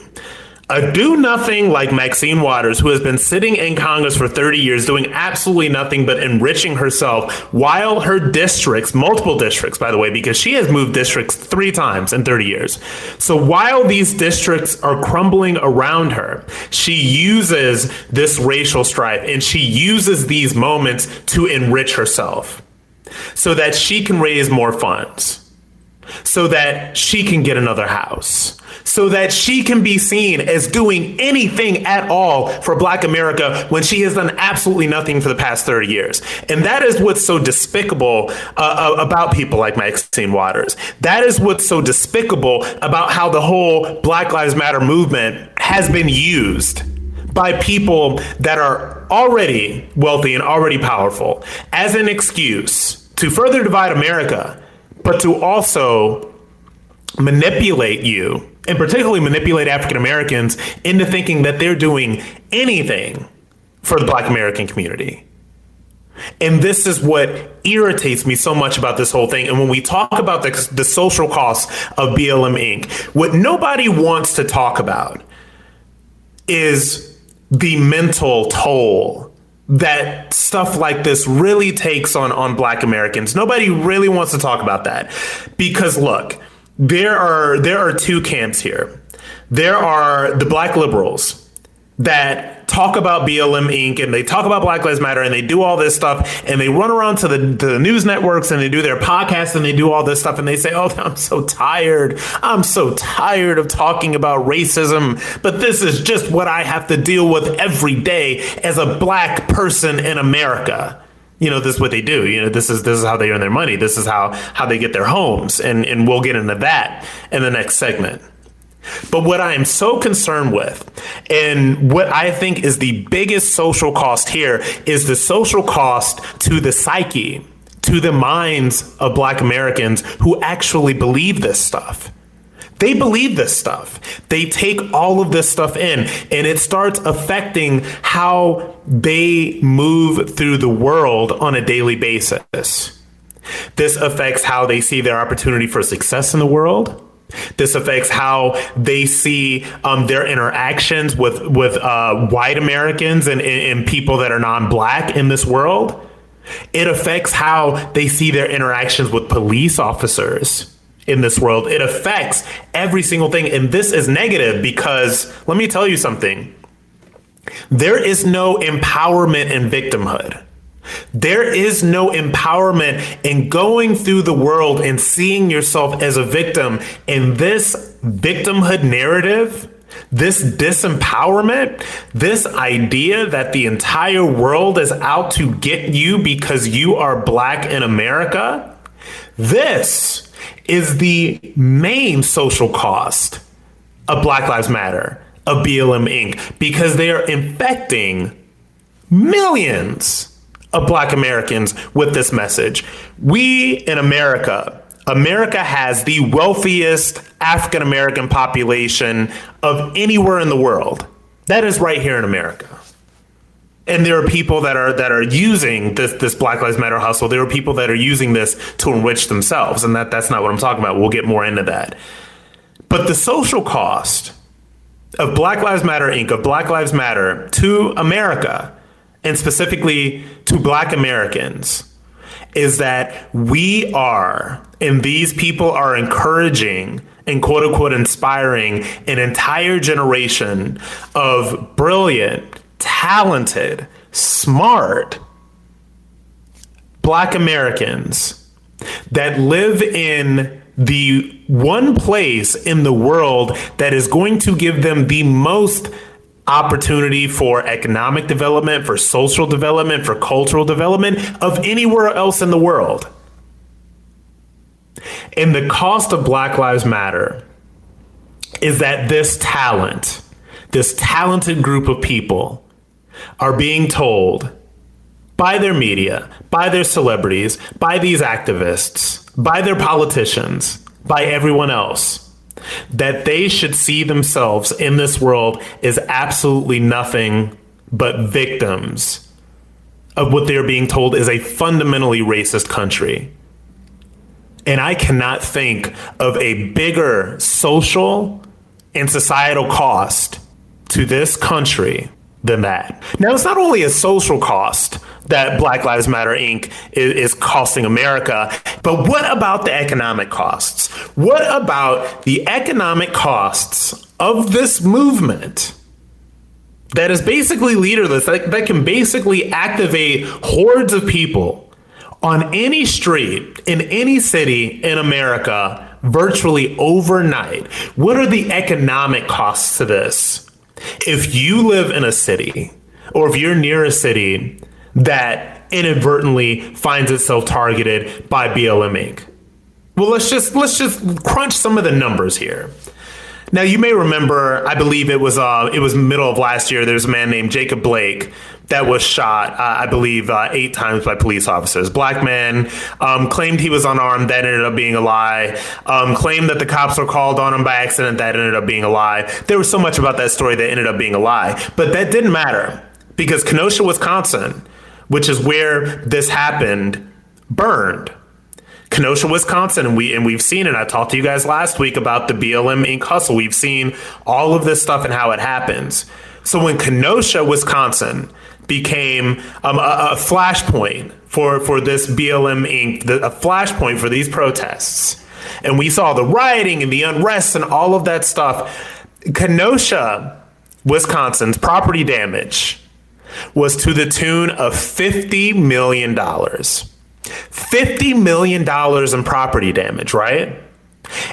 A do nothing like Maxine Waters, who has been sitting in Congress for 30 years doing absolutely nothing but enriching herself while her districts, multiple districts, by the way, because she has moved districts three times in 30 years. So while these districts are crumbling around her, she uses this racial strife and she uses these moments to enrich herself so that she can raise more funds so that she can get another house, so that she can be seen as doing anything at all for Black America when she has done absolutely nothing for the past 30 years. And that is what's so despicable uh, uh, about people like Maxine Waters. That is what's so despicable about how the whole Black Lives Matter movement has been used by people that are already wealthy and already powerful as an excuse to further divide America, but to also manipulate you, and particularly manipulate African Americans into thinking that they're doing anything for the black American community. And this is what irritates me so much about this whole thing. And when we talk about the, the social costs of BLM Inc., what nobody wants to talk about is the mental toll that stuff like this really takes on on black Americans. Nobody really wants to talk about that. Because look, there are there are two camps here. There are the black liberals that talk about BLM Inc. and they talk about Black Lives Matter and they do all this stuff and they run around to the, to the news networks and they do their podcasts and they do all this stuff and they say, Oh, I'm so tired. I'm so tired of talking about racism, but this is just what I have to deal with every day as a black person in America. You know, this is what they do. You know, this is this is how they earn their money. This is how how they get their homes. And and we'll get into that in the next segment. But what I am so concerned with, and what I think is the biggest social cost here, is the social cost to the psyche, to the minds of Black Americans who actually believe this stuff. They believe this stuff. They take all of this stuff in, and it starts affecting how they move through the world on a daily basis. This affects how they see their opportunity for success in the world. This affects how they see um, their interactions with with uh, white Americans and, and people that are non-black in this world. It affects how they see their interactions with police officers in this world. It affects every single thing, and this is negative because let me tell you something. There is no empowerment in victimhood. There is no empowerment in going through the world and seeing yourself as a victim. And this victimhood narrative, this disempowerment, this idea that the entire world is out to get you because you are black in America, this is the main social cost of Black Lives Matter, of BLM Inc., because they are infecting millions of black Americans with this message. We in America, America has the wealthiest African American population of anywhere in the world. That is right here in America. And there are people that are that are using this this Black Lives Matter hustle. There are people that are using this to enrich themselves, and that that's not what I'm talking about. We'll get more into that. But the social cost of Black Lives Matter Inc. of Black Lives Matter to America and specifically to black Americans is that we are, and these people are encouraging and quote unquote inspiring an entire generation of brilliant, talented, smart black Americans that live in the one place in the world that is going to give them the most opportunity for economic development, for social development, for cultural development of anywhere else in the world. And the cost of Black Lives Matter is that this talent, this talented group of people, are being told by their media, by their celebrities, by these activists, by their politicians, by everyone else that they should see themselves in this world as absolutely nothing but victims of what they're being told is a fundamentally racist country. And I cannot think of a bigger social and societal cost to this country than that. Now, it's not only a social cost that Black Lives Matter Inc. is, is, costing America, but what about the economic costs? What about the economic costs of this movement? That is basically leaderless, that, that can basically activate hordes of people on any street in any city in America virtually overnight. What are the economic costs to this? If you live in a city or if you're near a city that inadvertently finds itself targeted by BLM Inc. Well, let's just let's just crunch some of the numbers here. Now you may remember, I believe it was uh, it was middle of last year. There's a man named Jacob Blake that was shot, uh, I believe, uh, eight times by police officers. Black man um, claimed he was unarmed. That ended up being a lie. Um, claimed that the cops were called on him by accident. That ended up being a lie. There was so much about that story that ended up being a lie, but that didn't matter because Kenosha, Wisconsin, which is where this happened, burned. Kenosha, Wisconsin, and we and we've seen it. I talked to you guys last week about the BLM Inc. hustle. We've seen all of this stuff and how it happens. So when Kenosha, Wisconsin, became um, a, a flashpoint for for this BLM Inc. The, a flashpoint for these protests, and we saw the rioting and the unrest and all of that stuff. Kenosha, Wisconsin's property damage was to the tune of fifty million dollars. $50 million in property damage, right?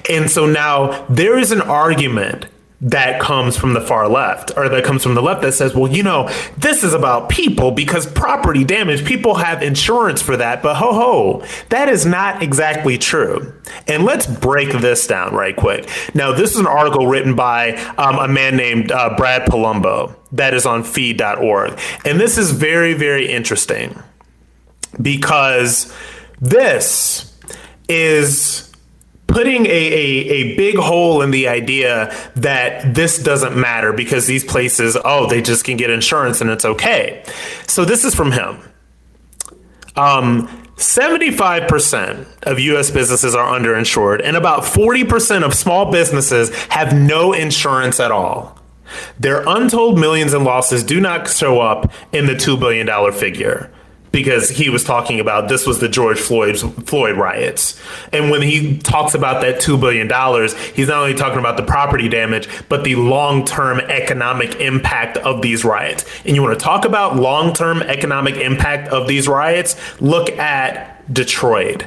And so now there is an argument that comes from the far left or that comes from the left that says, well, you know, this is about people because property damage, people have insurance for that. But ho ho, that is not exactly true. And let's break this down right quick. Now, this is an article written by um, a man named uh, Brad Polumbo that is on feed.org. And this is very, very interesting because this is putting a, a, a big hole in the idea that this doesn't matter because these places, oh, they just can get insurance and it's okay. So this is from him. Um, 75% of US businesses are underinsured, and about 40% of small businesses have no insurance at all. Their untold millions in losses do not show up in the $2 billion figure because he was talking about this was the George Floyd Floyd riots. And when he talks about that 2 billion dollars, he's not only talking about the property damage, but the long-term economic impact of these riots. And you want to talk about long-term economic impact of these riots? Look at Detroit.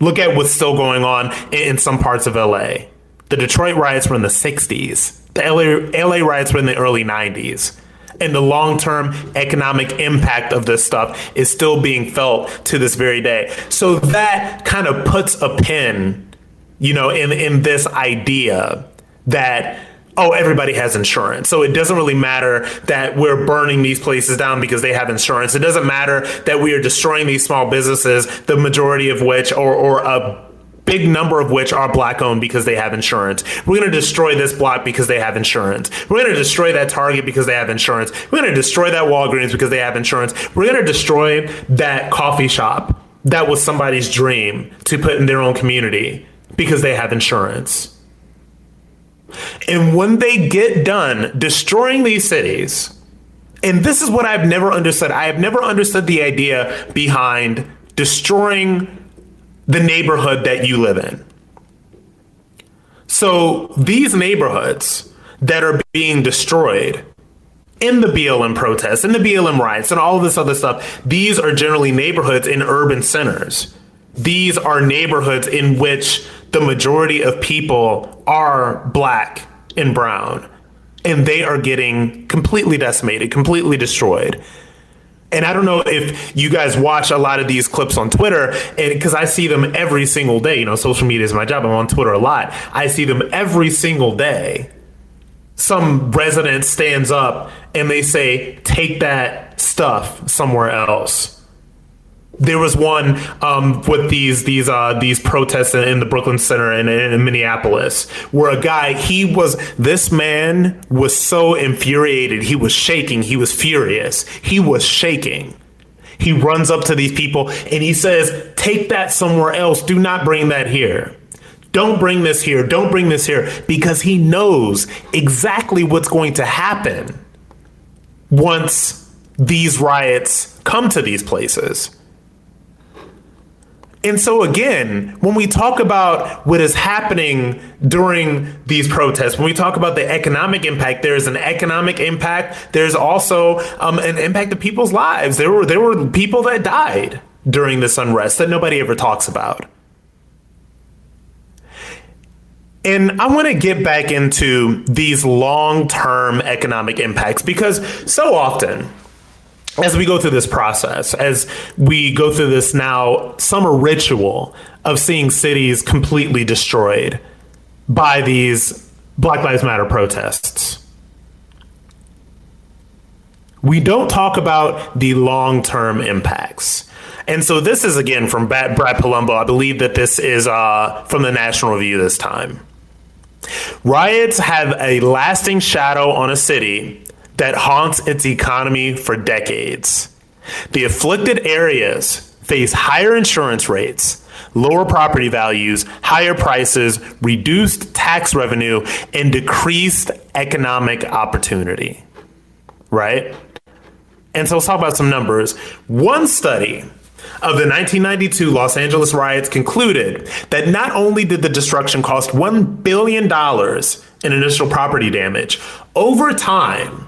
Look at what's still going on in some parts of LA. The Detroit riots were in the 60s. The LA, LA riots were in the early 90s and the long term economic impact of this stuff is still being felt to this very day. So that kind of puts a pin, you know, in, in this idea that oh, everybody has insurance. So it doesn't really matter that we're burning these places down because they have insurance. It doesn't matter that we are destroying these small businesses, the majority of which, or, or a big number of which are black owned because they have insurance. We're going to destroy this block because they have insurance. We're going to destroy that Target because they have insurance. We're going to destroy that Walgreens because they have insurance. We're going to destroy that coffee shop that was somebody's dream to put in their own community because they have insurance. And when they get done destroying these cities, and this is what I've never understood. I have never understood the idea behind destroying the neighborhood that you live in. So these neighborhoods that are being destroyed in the BLM protests, in the BLM riots, and all of this other stuff, these are generally neighborhoods in urban centers. These are neighborhoods in which the majority of people are black and brown, and they are getting completely decimated, completely destroyed. And I don't know if you guys watch a lot of these clips on Twitter, and because I see them every single day. You know, social media is my job. I'm on Twitter a lot. I see them every single day. Some resident stands up and they say, "Take that stuff somewhere else." There was one um, with these these uh, these protests in, in, the Brooklyn Center in, in Minneapolis, where a guy he was this man was so infuriated, he was shaking, he was furious, he was shaking. He runs up to these people and he says, "Take that somewhere else. Do not bring that here." Don't bring this here. Don't bring this here because he knows exactly what's going to happen once these riots come to these places. And so, again, when we talk about what is happening during these protests, when we talk about the economic impact, there's an economic impact. There's also um, an impact of people's lives. There were there were people that died during this unrest that nobody ever talks about. And I want to get back into these long term economic impacts because so often as we go through this process, as we go through this now summer ritual of seeing cities completely destroyed, by these Black Lives Matter protests. We don't talk about the long term impacts. And so this is again from Brad Polumbo. I believe that this is uh, from the National Review this time. Riots have a lasting shadow on a city that haunts its economy for decades. The afflicted areas face higher insurance rates, lower property values, higher prices, reduced tax revenue, and decreased economic opportunity. Right? And so let's talk about some numbers. One study of the 1992 Los Angeles riots concluded that not only did the destruction cost $1 billion in initial property damage, over time,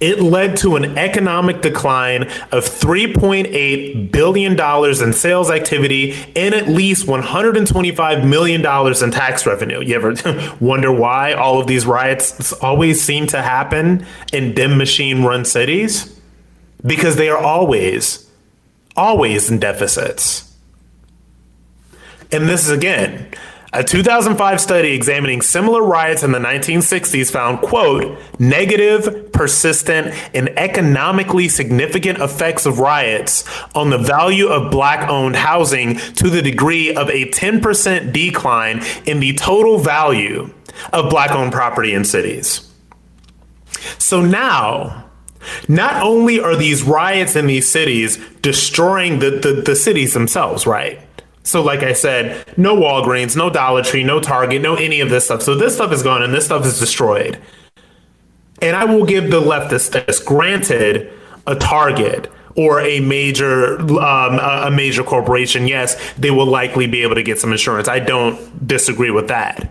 it led to an economic decline of $3.8 billion in sales activity and at least $125 million in tax revenue. You ever wonder why all of these riots always seem to happen in dim machine run cities? Because they are always, always in deficits. And this is again, a 2005 study examining similar riots in the 1960s found, quote, negative, persistent, and economically significant effects of riots on the value of black owned housing to the degree of a 10% decline in the total value of black owned property in cities. So now, not only are these riots in these cities destroying the, the, the cities themselves, right? So, like I said, no Walgreens, no Dollar Tree, no Target, no any of this stuff. So, this stuff is gone and this stuff is destroyed. And I will give the leftists this. Granted, a Target or a major um, a major corporation, yes, they will likely be able to get some insurance. I don't disagree with that.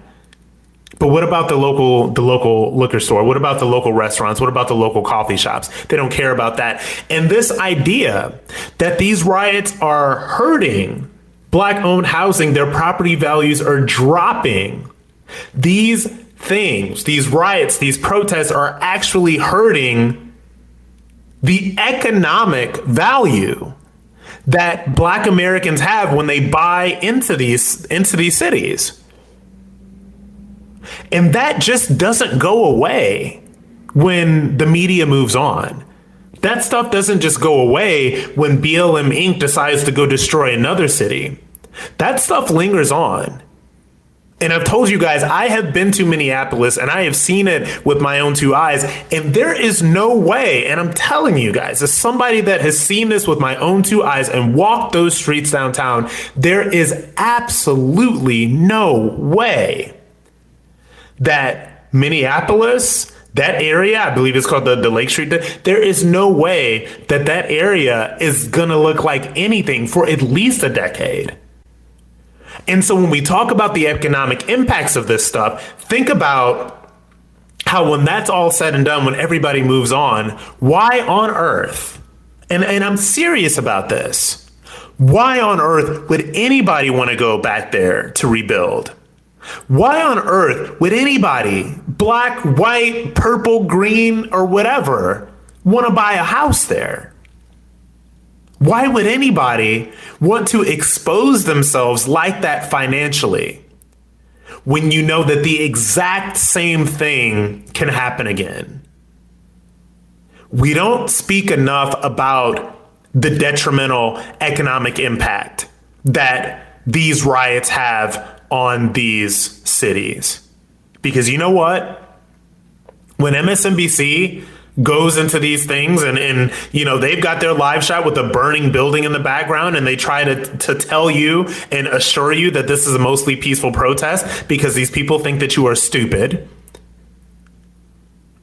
But what about the local the local liquor store? What about the local restaurants? What about the local coffee shops? They don't care about that. And this idea that these riots are hurting black owned housing, their property values are dropping. These things, these riots, these protests are actually hurting the economic value that black Americans have when they buy into these into these cities. And that just doesn't go away when the media moves on. That stuff doesn't just go away when BLM Inc. decides to go destroy another city. That stuff lingers on. And I've told you guys, I have been to Minneapolis and I have seen it with my own two eyes. And there is no way, and I'm telling you guys, as somebody that has seen this with my own two eyes and walked those streets downtown, there is absolutely no way that Minneapolis that area, I believe it's called the, the Lake Street. There is no way that that area is going to look like anything for at least a decade. And so when we talk about the economic impacts of this stuff, think about how when that's all said and done, when everybody moves on, why on earth, and, and I'm serious about this, why on earth would anybody want to go back there to rebuild? Why on earth would anybody, black, white, purple, green, or whatever, want to buy a house there? Why would anybody want to expose themselves like that financially when you know that the exact same thing can happen again? We don't speak enough about the detrimental economic impact that these riots have on these cities. Because you know what? When MSNBC goes into these things and, and you know they've got their live shot with a burning building in the background and they try to to tell you and assure you that this is a mostly peaceful protest because these people think that you are stupid.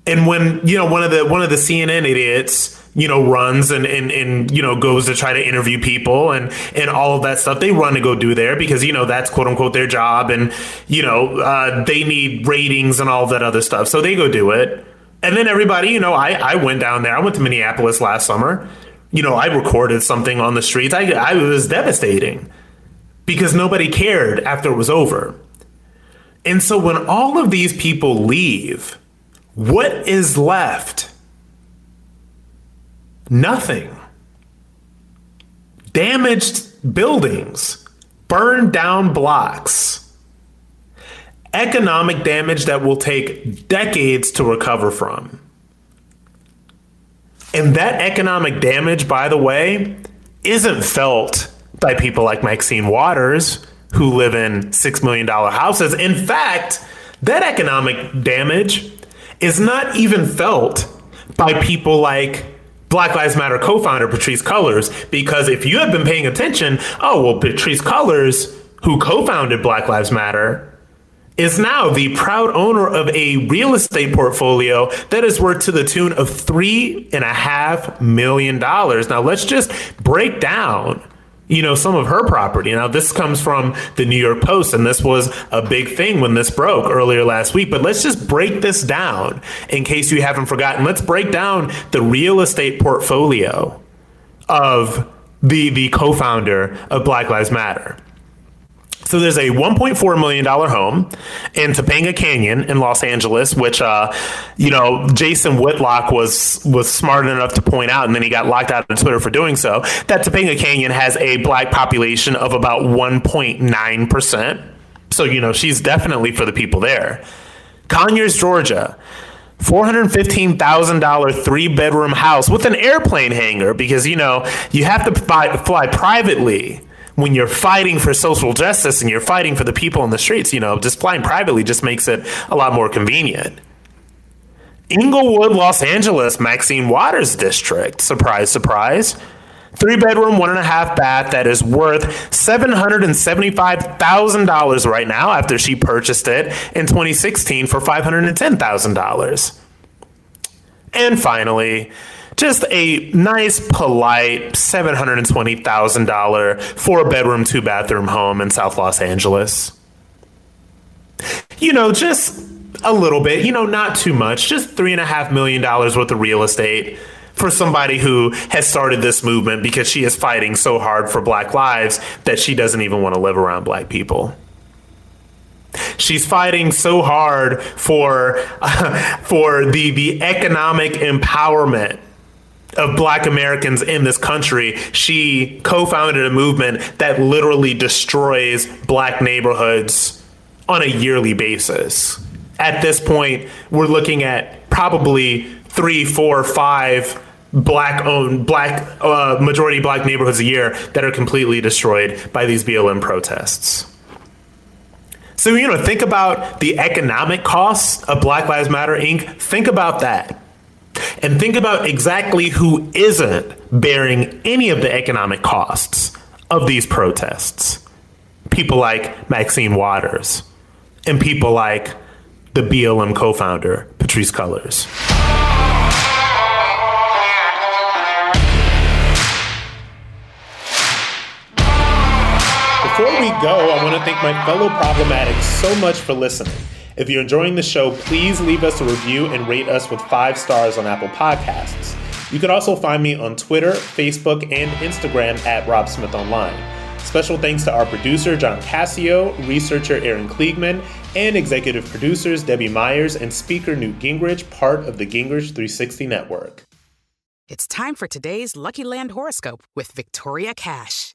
And when you know one of the one of the CNN idiots you know runs and, and and you know goes to try to interview people and and all of that stuff they run to go do there because you know that's quote unquote their job and you know uh, they need ratings and all that other stuff. So they go do it and then everybody you know I I went down there. I went to Minneapolis last summer. You know I recorded something on the streets. I I was devastating because nobody cared after it was over. And so when all of these people leave what is left? Nothing. Damaged buildings, burned down blocks. Economic damage that will take decades to recover from. And that economic damage, by the way, isn't felt by people like Maxine Waters, who live in $6 million houses. In fact, that economic damage is not even felt by people like Black Lives Matter co founder Patrisse Cullors. Because if you have been paying attention, oh, well, Patrisse Cullors, who co founded Black Lives Matter, is now the proud owner of a real estate portfolio that is worth to the tune of three and a half million dollars. Now let's just break down you know some of her property. Now this comes from the new york post and this was a big thing when this broke earlier last week. But let's just break this down in case you haven't forgotten. Let's break down the real estate portfolio of the the co-founder of black lives matter so there's a 1.4 million dollar home in Topanga Canyon in Los Angeles, which uh, you know Jason Whitlock was was smart enough to point out, and then he got locked out on Twitter for doing so. That Topanga Canyon has a black population of about 1.9 percent. So you know she's definitely for the people there. Conyers, Georgia. $415,000 three bedroom house with an airplane hangar because, you know, you have to fly, fly privately when you're fighting for social justice and you're fighting for the people in the streets, you know, just flying privately just makes it a lot more convenient. Inglewood, Los Angeles, Maxine Waters District. Surprise, surprise. Three bedroom, one and a half bath that is worth $775,000 right now after she purchased it in 2016 for $510,000. And finally, just a nice, polite $720,000 four bedroom, two bathroom home in South Los Angeles. You know, just a little bit, you know, not too much, just three and a half million dollars worth of real estate for somebody who has started this movement because she is fighting so hard for black lives that she doesn't even want to live around black people. She's fighting so hard for uh, for the the economic empowerment of black Americans in this country, she co founded a movement that literally destroys black neighborhoods on a yearly basis. At this point, we're looking at probably three, four, five black owned, black, uh, majority black neighborhoods a year that are completely destroyed by these BLM protests. So, you know, think about the economic costs of Black Lives Matter Inc. Think about that. And think about exactly who isn't bearing any of the economic costs of these protests. People like Maxine Waters and people like the BLM co founder, Patrisse Cullors. Before we go, I want to thank my fellow problematics so much for listening. If you're enjoying the show, please leave us a review and rate us with five stars on Apple Podcasts. You can also find me on Twitter, Facebook, and Instagram at Rob Smith Online. Special thanks to our producer, John Cassio, researcher, Aaron Kliegman, and executive producers, Debbie Myers and speaker, Newt Gingrich, part of the Gingrich 360 Network. It's time for today's Lucky Land horoscope with Victoria Cash.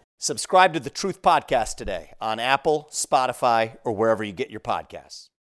Subscribe to the Truth Podcast today on Apple, Spotify, or wherever you get your podcasts.